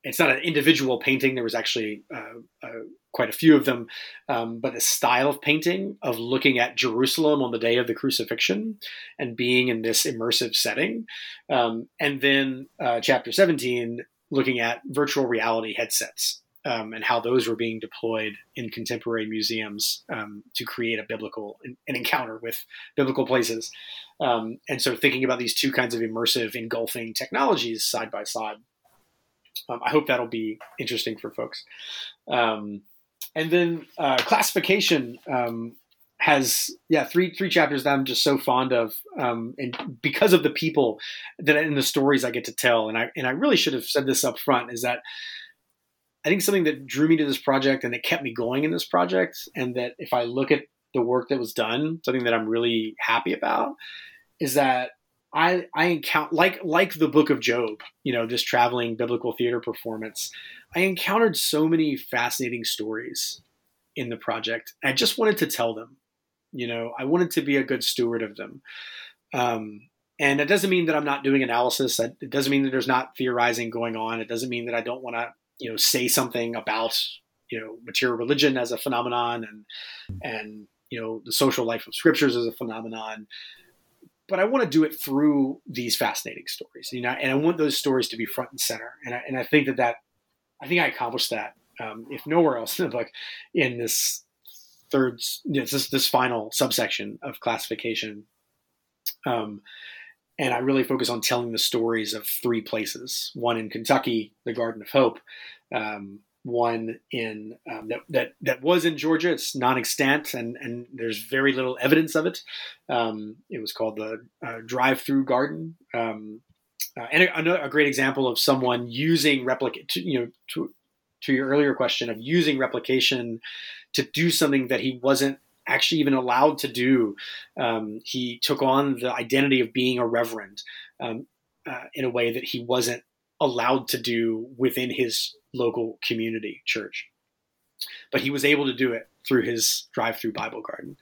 it's not an individual painting there was actually uh, uh, quite a few of them um, but a style of painting of looking at jerusalem on the day of the crucifixion and being in this immersive setting. Um, and then uh, chapter 17 looking at virtual reality headsets um, and how those were being deployed in contemporary museums um, to create a biblical an, encounter with biblical places. Um, and so, thinking about these two kinds of immersive, engulfing technologies side by side, um, I hope that'll be interesting for folks. Um, and then uh, classification um, has yeah three three chapters that I'm just so fond of, um, and because of the people that in the stories I get to tell, and I and I really should have said this up front is that I think something that drew me to this project and that kept me going in this project, and that if I look at the work that was done, something that I'm really happy about is that I I encounter like like the Book of Job, you know, this traveling biblical theater performance. I encountered so many fascinating stories in the project. I just wanted to tell them you know, I wanted to be a good steward of them. Um, and it doesn't mean that I'm not doing analysis. It doesn't mean that there's not theorizing going on. It doesn't mean that I don't want to, you know, say something about, you know, material religion as a phenomenon and, and, you know, the social life of scriptures as a phenomenon. But I want to do it through these fascinating stories, you know, and I want those stories to be front and center. And I, and I think that that, I think I accomplished that, um, if nowhere else in the book, in this third this this final subsection of classification um, and I really focus on telling the stories of three places: one in Kentucky, the Garden of Hope, um, one in um, that, that that was in Georgia. It's non-extant, and and there's very little evidence of it. Um, it was called the uh, Drive-Through Garden, um, uh, and a, a, great example of someone using replicate. You know, to to your earlier question of using replication to do something that he wasn't actually even allowed to do. Um, he took on the identity of being a reverend um, uh, in a way that he wasn't allowed to do within his local community church. But he was able to do it through his drive through Bible garden.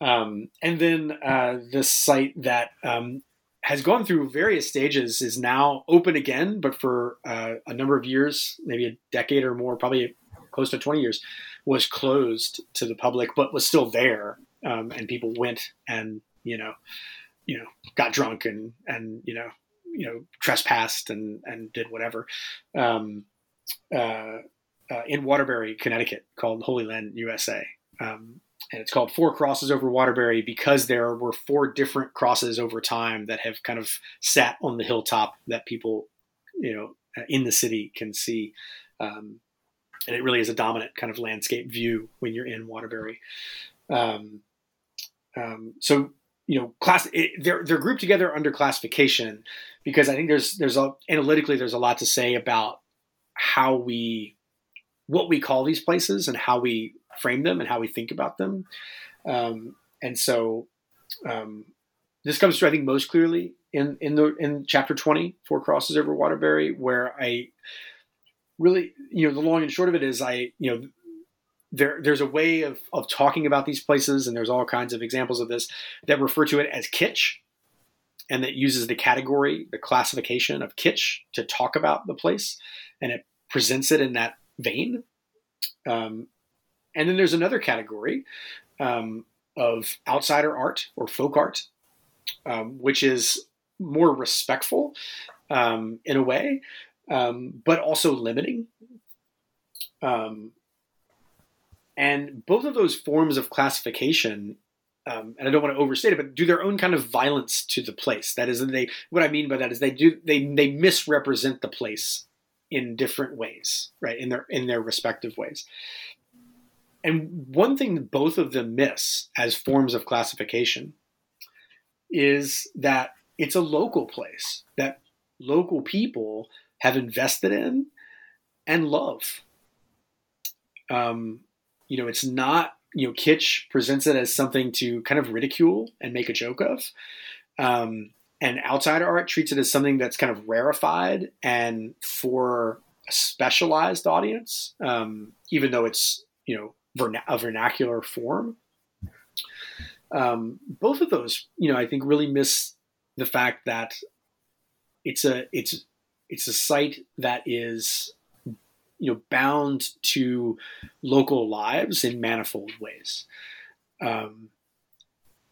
Um, and then uh, the site that um, has gone through various stages is now open again, but for uh, a number of years, maybe a decade or more, probably close to 20 years, was closed to the public, but was still there. Um, and people went and, you know, you know, got drunk and, and, you know, you know, trespassed and, and did whatever. Um, uh, uh, in Waterbury, Connecticut, called Holy Land USA. Um, and it's called Four Crosses Over Waterbury because there were four different crosses over time that have kind of sat on the hilltop that people you know in the city can see. Um, and it really is a dominant kind of landscape view when you're in Waterbury. Um, um, so you know, class it, they're they're grouped together under classification because I think there's there's a analytically there's a lot to say about how we what we call these places and how we frame them and how we think about them. Um, and so um, this comes through, I think, most clearly in in the in chapter twenty, Four Crosses over Waterbury, where I really, you know, the long and short of it is, I, you know, there there's a way of of talking about these places, and there's all kinds of examples of this that refer to it as kitsch, and that uses the category, the classification of kitsch to talk about the place, and it presents it in that vein. Um, and then there's another category um, of outsider art or folk art, um, which is more respectful um, in a way, um, but also limiting. Um, and both of those forms of classification, um, and I don't want to overstate it, but do their own kind of violence to the place. That is, they. What I mean by that is they do they they misrepresent the place in different ways, right? In their in their respective ways. And one thing that both of them miss as forms of classification is that it's a local place that local people have invested in and love. Um, you know, it's not, you know, kitsch presents it as something to kind of ridicule and make a joke of. Um, and outsider art treats it as something that's kind of rarefied and for a specialized audience, um, even though it's, you know, a vernacular form. Um, both of those, you know, I think really miss the fact that it's a it's it's a site that is you know bound to local lives in manifold ways, um,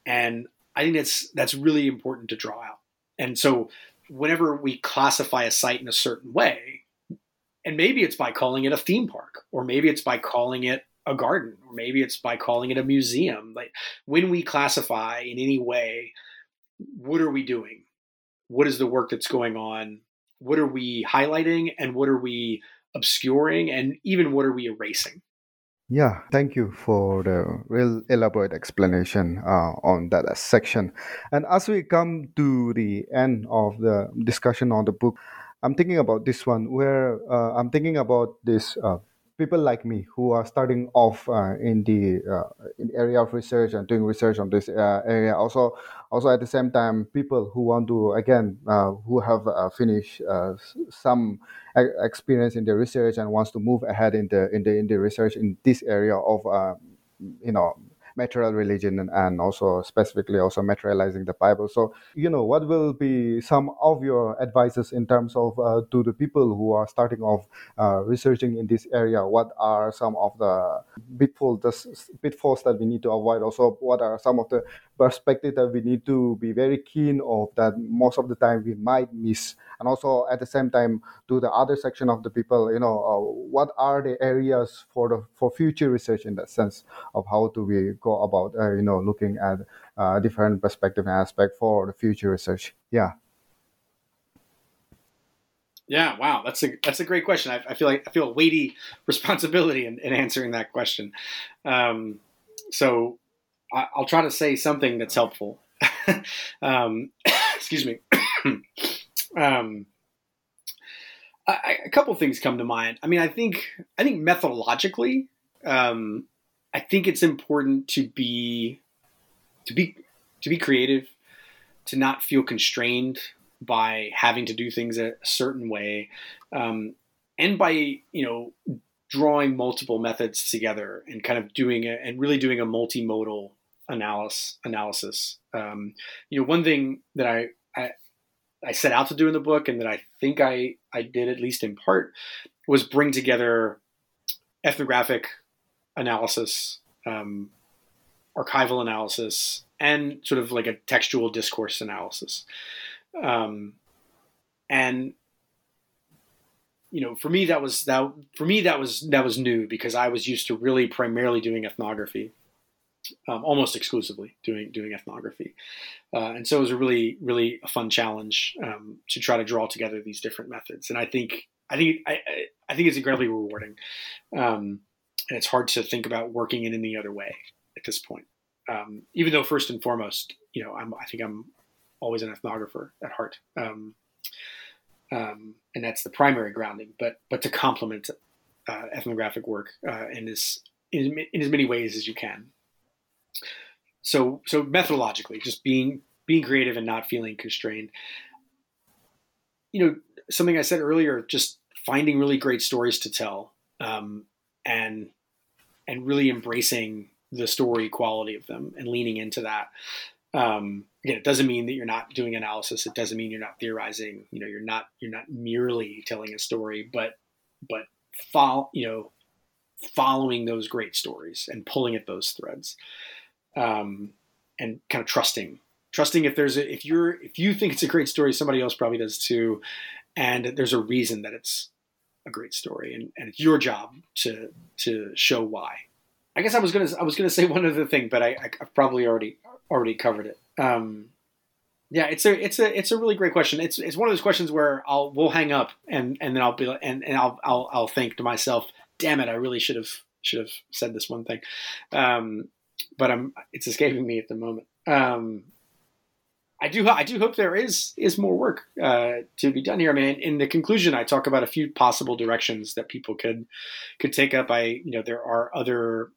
and I think that's that's really important to draw out. And so, whenever we classify a site in a certain way, and maybe it's by calling it a theme park, or maybe it's by calling it a garden or maybe it's by calling it a museum like when we classify in any way what are we doing? What is the work that's going on what are we highlighting and what are we obscuring and even what are we erasing? Yeah thank you for the real elaborate explanation uh, on that section. And as we come to the end of the discussion on the book i'm thinking about this one where uh, i'm thinking about this uh, people like me who are starting off uh, in the uh, in area of research and doing research on this uh, area. Also also at the same time people who want to again uh, who have uh, finished uh, some experience in the research and wants to move ahead in the in the in the research in this area of you know material religion and, also specifically also materializing the Bible. So, you know, what will be some of your advices in terms of uh, to the people who are starting off uh, researching in this area? What are some of the pitfalls, the pitfalls that we need to avoid? Also, what are some of the perspective that we need to be very keen of that most of the time we might miss? And also at the same time, to the other section of the people, you know, uh, what are the areas for the for future research in that sense of how do we go about uh, you know looking at uh, different perspective and aspect for the future research? Yeah. Yeah wow that's a that's a great question. I, I feel like i feel a weighty responsibility in, in answering that question. Um, so I, will try to say something that's helpful. Um, excuse me um, I, a couple things come to mind. I mean, I think I think methodologically, um, I think it's important to be to be to be creative, to not feel constrained by having to do things a certain way, um, and by you know drawing multiple methods together and kind of doing it and really doing a multimodal analysis analysis. Um, you know, one thing that I, I I set out to do in the book, and that I think I I did at least in part, was bring together ethnographic analysis, um, archival analysis, and sort of like a textual discourse analysis. Um, and you know, for me that was that for me that was that was new because I was used to really primarily doing ethnography. Um, almost exclusively doing doing ethnography, uh, and so it was a really really fun challenge um, to try to draw together these different methods. And I think I think I, I think it's incredibly rewarding, um, and it's hard to think about working in any other way at this point. Um, even though first and foremost, you know, I'm, I think I'm always an ethnographer at heart, um, um, and that's the primary grounding. But but to complement uh, ethnographic work uh, in as in, in as many ways as you can. So so methodologically, just being being creative and not feeling constrained. You know, something I said earlier, just finding really great stories to tell, um, and and really embracing the story quality of them and leaning into that. Um, again, it doesn't mean that you're not doing analysis. It doesn't mean you're not theorizing. You know, you're not you're not merely telling a story, but but follow you know following those great stories and pulling at those threads, um, and kind of trusting trusting if there's a, if you're if you think it's a great story, somebody else probably does too, and there's a reason that it's a great story, and, and it's your job to to show why. I guess I was gonna I was gonna say one other thing, but I, I have probably already already covered it. Um, yeah, it's a it's a it's a really great question. It's it's one of those questions where I'll we'll hang up and and then I'll be and and I'll I'll I'll think to myself, damn it, I really should have should have said this one thing. Um, but I'm it's escaping me at the moment. Um, I do I do hope there is is more work uh, to be done here. I mean, in the conclusion, I talk about a few possible directions that people could could take up. I you know there are other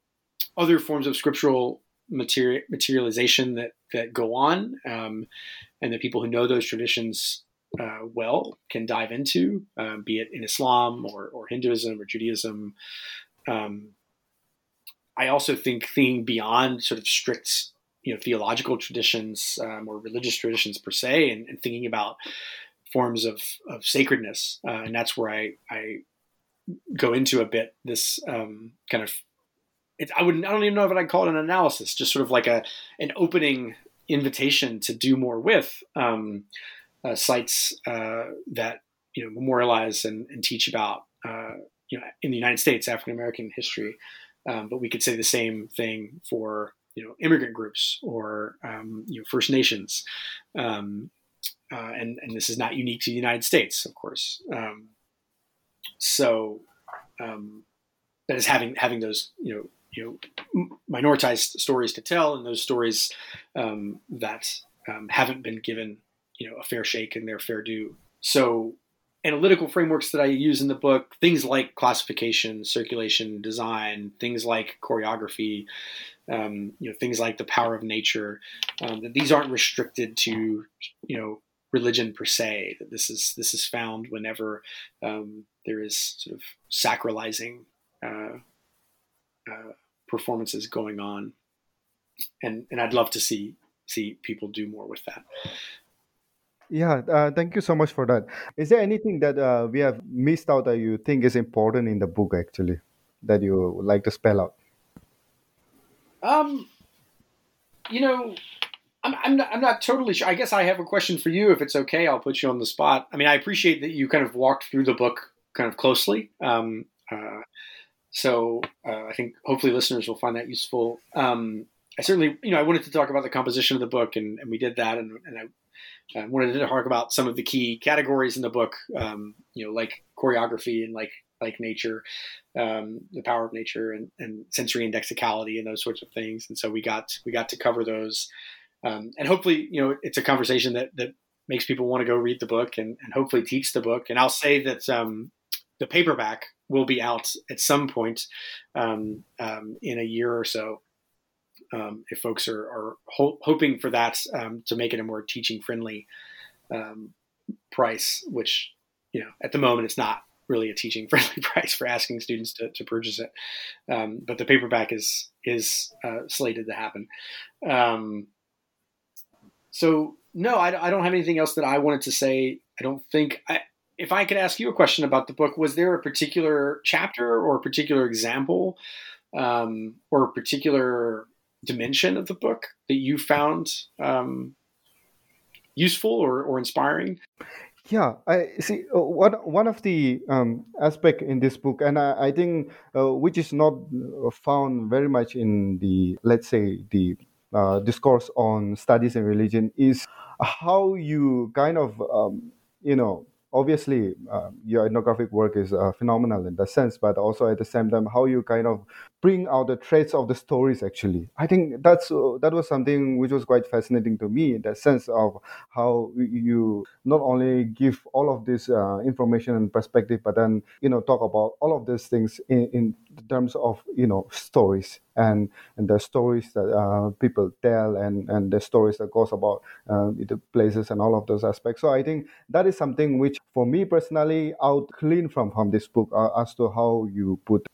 other forms of scriptural material materialization that that go on, um, and the people who know those traditions uh, well can dive into, um, be it in Islam or, or Hinduism or Judaism. Um, I also think thinking beyond sort of strict you know theological traditions um, or religious traditions per se, and, and, thinking about forms of of sacredness, uh, and that's where I I go into a bit this um, kind of it, I wouldn't I don't even know if I'd call it an analysis, just sort of like a an opening invitation to do more with um, uh, sites uh, that you know memorialize and, and teach about uh, you know in the United States African American history. Um, but we could say the same thing for you know immigrant groups or um, you know First Nations, um, uh, and and this is not unique to the United States, of course. Um, so um, that is having having those you know you know minoritized stories to tell, and those stories um, that haven't been given you know a fair shake and their fair due. So analytical frameworks that I use in the book, things like classification, circulation, design, things like choreography, um, you know, things like the power of nature. Um, that these aren't restricted to, you know, religion per se. That this is this is found whenever um, there is sort of sacralizing uh, uh, performances going on, and and I'd love to see see people do more with that. Yeah, uh, thank you so much for that. Is there anything that uh, we have missed out that you think is important in the book, actually, that you would like to spell out? Um, you know, I'm I'm not, I'm not totally sure. I guess I have a question for you. If it's okay, I'll put you on the spot. I mean, I appreciate that you kind of walked through the book kind of closely. Um, uh, so uh, I think hopefully listeners will find that useful. Um, I certainly, you know, I wanted to talk about the composition of the book, and, and we did that, and, and I, I wanted to talk about some of the key categories in the book, um, you know, like choreography and like like nature, um, the power of nature, and, and sensory indexicality, and those sorts of things. And so we got we got to cover those, um, and hopefully, you know, it's a conversation that that makes people want to go read the book and, and hopefully teach the book. And I'll say that um, the paperback will be out at some point um, um, in a year or so. Um, if folks are, are ho- hoping for that to make it a more teaching friendly price, which you know at the moment it's not really a teaching friendly price for asking students to, to purchase it. Um, but the paperback is is uh, slated to happen. Um, so no, I, I, don't have anything else that I wanted to say. I don't think. I, if I could ask you a question about the book, was there a particular chapter or a particular example um, or a particular dimension of the book that you found um, useful or, or inspiring? Yeah, I see. Uh, one one of the um, aspect in this book, and I, I think uh, which is not uh, found very much in the let's say the uh, discourse on studies and religion, is how you kind of um, you know obviously uh, your ethnographic work is uh, phenomenal in that sense, but also at the same time how you kind of bring out the traits of the stories actually. I think that's uh, that was something which was quite fascinating to me in the sense of how you not only give all of this uh, information and perspective but then you know talk about all of these things in, in terms of you know stories and and the stories that uh, people tell and and the stories that goes about uh, the places and all of those aspects. So i think that is something which for me personally out clean from from this book uh, as to how you put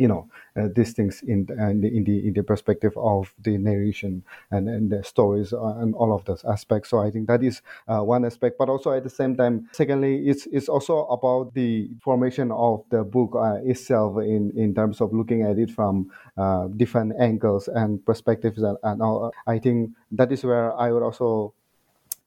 you know uh, these things in the, in the in the perspective of the narration and, and the stories uh, and all of those aspects. So i think that is uh, one aspect. But also at the same time secondly it's it's also about the formation of the book uh, itself in in terms of looking at it from uh, different angles and perspectives and, and all. I think that is where i would also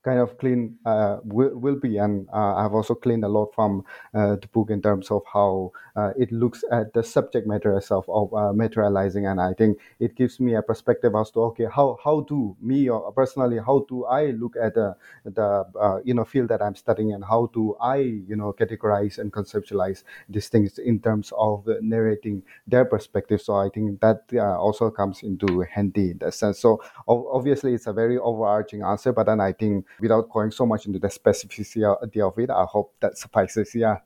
kind of clean uh, will, will be. And uh, i've also cleaned a lot from uh, the book in terms of how uh, it looks at the subject matter itself of uh, materializing. And i think it gives me a perspective as to okay how how do me or personally how do i look at the the uh, you know field that i'm studying? And how do i you know categorize and conceptualize these things in terms of narrating their perspective? So i think that also comes into handy in that sense. So obviously it's a very overarching answer but then i think without going so much into the specificity of it. I hope that suffices. Yeah.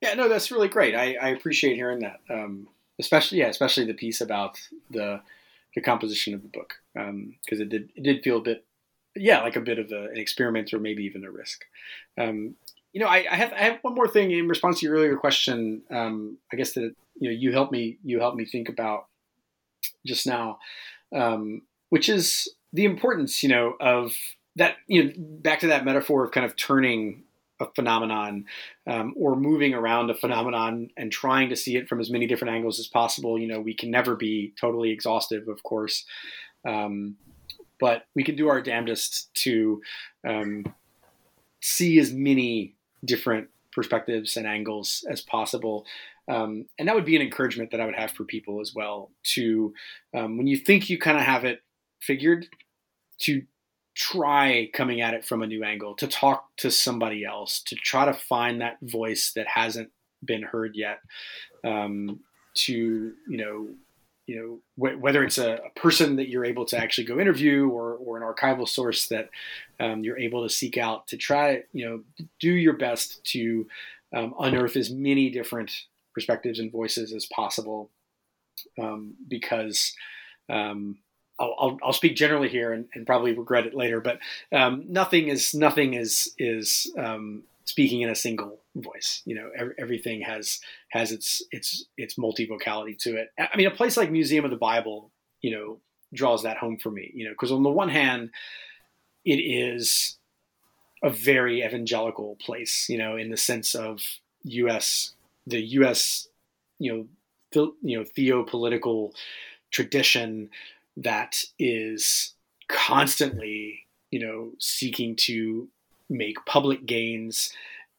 Yeah, no, that's really great. I, I appreciate hearing that. Um, especially, yeah, especially the piece about the the composition of the book, because um, it did it did feel a bit, yeah, like a bit of a, an experiment or maybe even a risk. Um, you know, I, I, have I have one more thing in response to your earlier question. Um, I guess that you know you helped me you helped me think about just now, um, which is the importance, you know, of that, you know, back to that metaphor of kind of turning a phenomenon um, or moving around a phenomenon and trying to see it from as many different angles as possible. You know, we can never be totally exhaustive, of course, um, but we can do our damnedest to um, see as many different perspectives and angles as possible. Um, and that would be an encouragement that I would have for people as well. To um, when you think you kind of have it figured, to try coming at it from a new angle, to talk to somebody else, to try to find that voice that hasn't been heard yet, um, to you know, you know wh- whether it's a, a, person that you're able to actually go interview or or an archival source that um, you're able to seek out to try you know do your best to um, unearth as many different perspectives and voices as possible um, because um, I'll, I'll, I'll, speak generally here and, and, probably regret it later, but um, nothing is nothing is is um, speaking in a single voice. You know, every, everything has has its its its multivocality to it. I mean, a place like Museum of the Bible, you know, draws that home for me. You know, because on the one hand, it is a very evangelical place. You know, in the sense of U.S. the U.S. You know, the, you know, theopolitical tradition that is constantly, you know, seeking to make public gains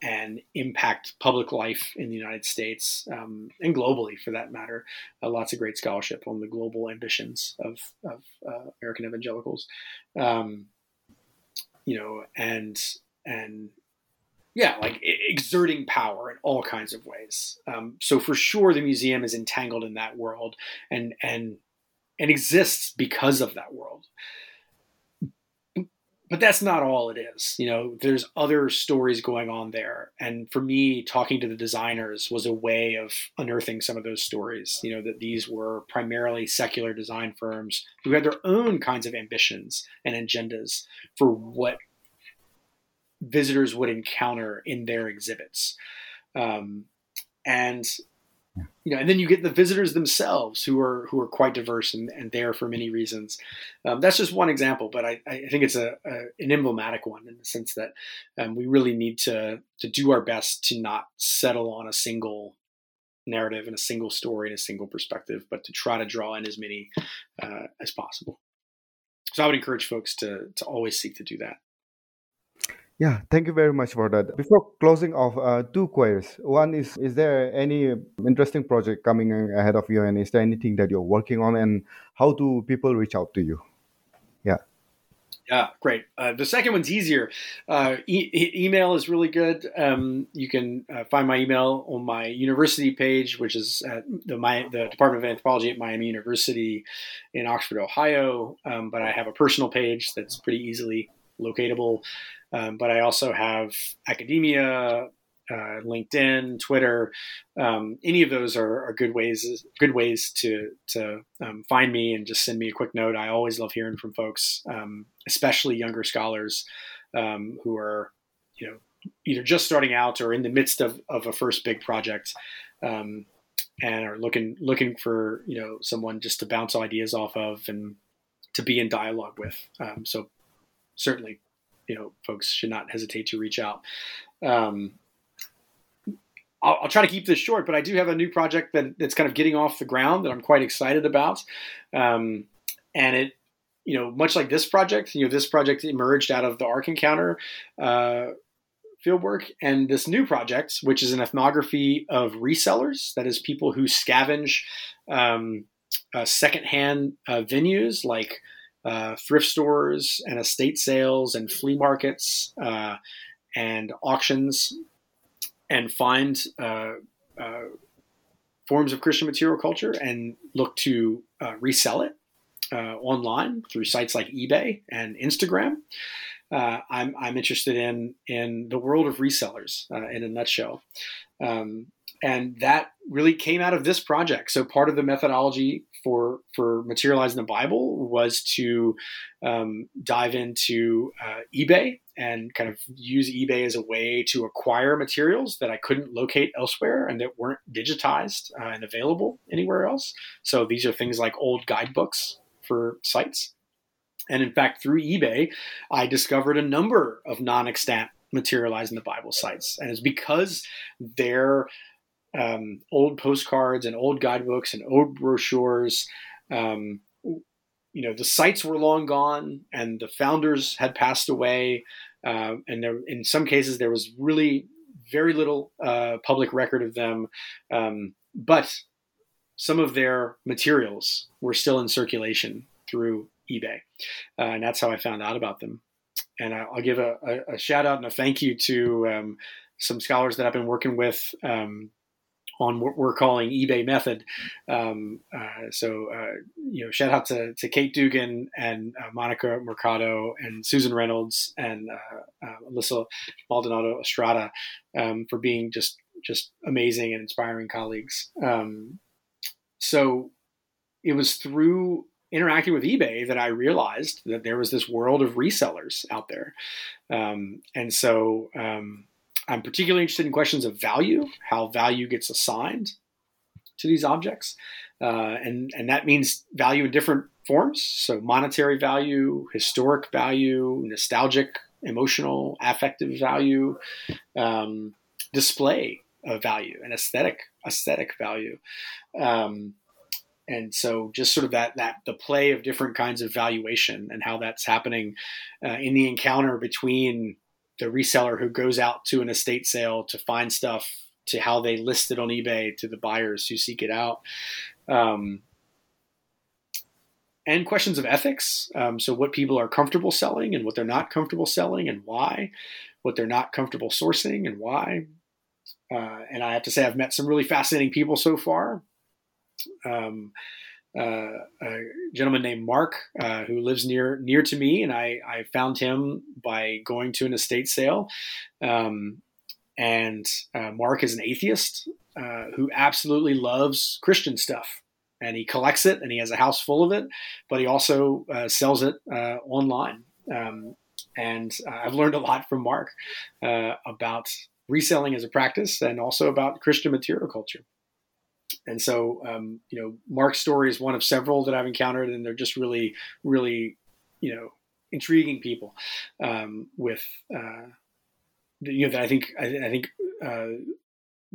and impact public life in the United States um, and globally, for that matter. Uh, lots of great scholarship on the global ambitions of, of uh, American evangelicals, um, you know, and and yeah, like exerting power in all kinds of ways. Um, so for sure, the museum is entangled in that world, and and and exists because of that world. But that's not all it is. You know, there's other stories going on there. And for me, talking to the designers was a way of unearthing some of those stories. You know, that these were primarily secular design firms who had their own kinds of ambitions and agendas for what visitors would encounter in their exhibits. Um, and you know, and then you get the visitors themselves who are who are quite diverse and, and there for many reasons. Um, that's just one example, but I, I think it's a, a, an emblematic one in the sense that um, we really need to to do our best to not settle on a single narrative and a single story and a single perspective, but to try to draw in as many uh, as possible. So I would encourage folks to to always seek to do that. Yeah, thank you very much for that. Before closing off, uh, two queries. One is: Is there any interesting project coming ahead of you, and is there anything that you're working on, and how do people reach out to you? Yeah. Yeah, great. Uh, the second one's easier. Uh, e- e- email is really good. Um, you can uh, find my email on my university page, which is at the, my, the Department of Anthropology at Miami University in Oxford, Ohio. Um, but I have a personal page that's pretty easily locatable. Um, but I also have academia, uh, LinkedIn, Twitter. Um, any of those are, are, good ways good ways to to um, find me and just send me a quick note. I always love hearing from folks, um, especially younger scholars um, who are you know either just starting out or in the midst of, of a first big project. Um, and are looking looking for you know someone just to bounce ideas off of and to be in dialogue with. Um, so certainly, you know, folks should not hesitate to reach out. Um, I'll, I'll, try to keep this short, but I do have a new project that, that's kind of getting off the ground that I'm quite excited about. Um, and it, you know, much like this project, you know, this project emerged out of the Ark Encounter uh, fieldwork, and this new project, which is an ethnography of resellers, that is people who scavenge um, uh, secondhand uh, venues like uh, thrift stores and estate sales and flea markets uh, and auctions and find uh, uh, forms of Christian material culture and look to uh, resell it online through sites like eBay and Instagram. I'm, I'm interested in in the world of resellers in a nutshell. Um, and that really came out of this project. So part of the methodology for for materializing the Bible was to um, dive into uh, eBay and kind of use eBay as a way to acquire materials that I couldn't locate elsewhere and that weren't digitized uh, and available anywhere else. So these are things like old guidebooks for sites. And in fact, through eBay, I discovered a number of non-extant materializing the Bible sites, and it's because they're um, old postcards and old guidebooks and old brochures. Um, you know, the sites were long gone and the founders had passed away. Uh, and there, in some cases, there was really very little uh, public record of them. Um, but some of their materials were still in circulation through eBay. Uh, and that's how I found out about them. And I'll give a, a, a shout out and a thank you to um, some scholars that I've been working with um, on what we're calling eBay method. Um, uh, so, uh, you know, shout out to, to Kate Dugan and uh, Monica Mercado and Susan Reynolds and uh, uh, Alyssa Maldonado Estrada um, for being just just amazing and inspiring colleagues. Um, so, it was through interacting with eBay that I realized that there was this world of resellers out there, um, and so um, I'm particularly interested in questions of value, how value gets assigned to these objects, uh, and and that means value in different forms. So monetary value, historic value, nostalgic, emotional, affective value, um, display of value, and aesthetic aesthetic value. Um, and so just sort of that that the play of different kinds of valuation and how that's happening uh, in the encounter between the reseller who goes out to an estate sale to find stuff to how they list it on eBay to the buyers who seek it out. Um, and questions of ethics. Um, so, what people are comfortable selling and what they're not comfortable selling and why, what they're not comfortable sourcing and why. Uh, and I have to say, I've met some really fascinating people so far. Um, uh, a gentleman named Mark uh, who lives near near to me, and I, I found him by going to an estate sale. Um, and uh, Mark is an atheist uh, who absolutely loves Christian stuff, and he collects it, and he has a house full of it. But he also uh, sells it online. Um, and I've learned a lot from Mark about reselling as a practice, and also about Christian material culture and so um, you know mark's story is one of several that i've encountered and they're just really really you know intriguing people um, with uh, you know that i think i, I think uh,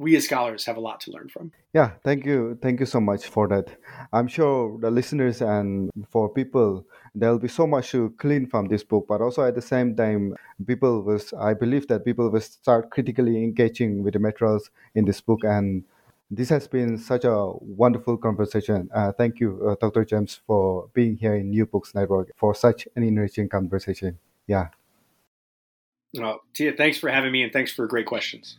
we as scholars have a lot to learn from. Yeah, thank you. Thank you so much for that. I'm sure the listeners and for people, there'll be so much to clean from this book, but also at the same time, people was I believe that people will start critically engaging with the materials in this book and this has been such a wonderful conversation. Uh, thank you, uh, Dr. James, for being here in New Books Network for such an enriching conversation. Yeah. Well, Tia, thanks for having me and thanks for great questions.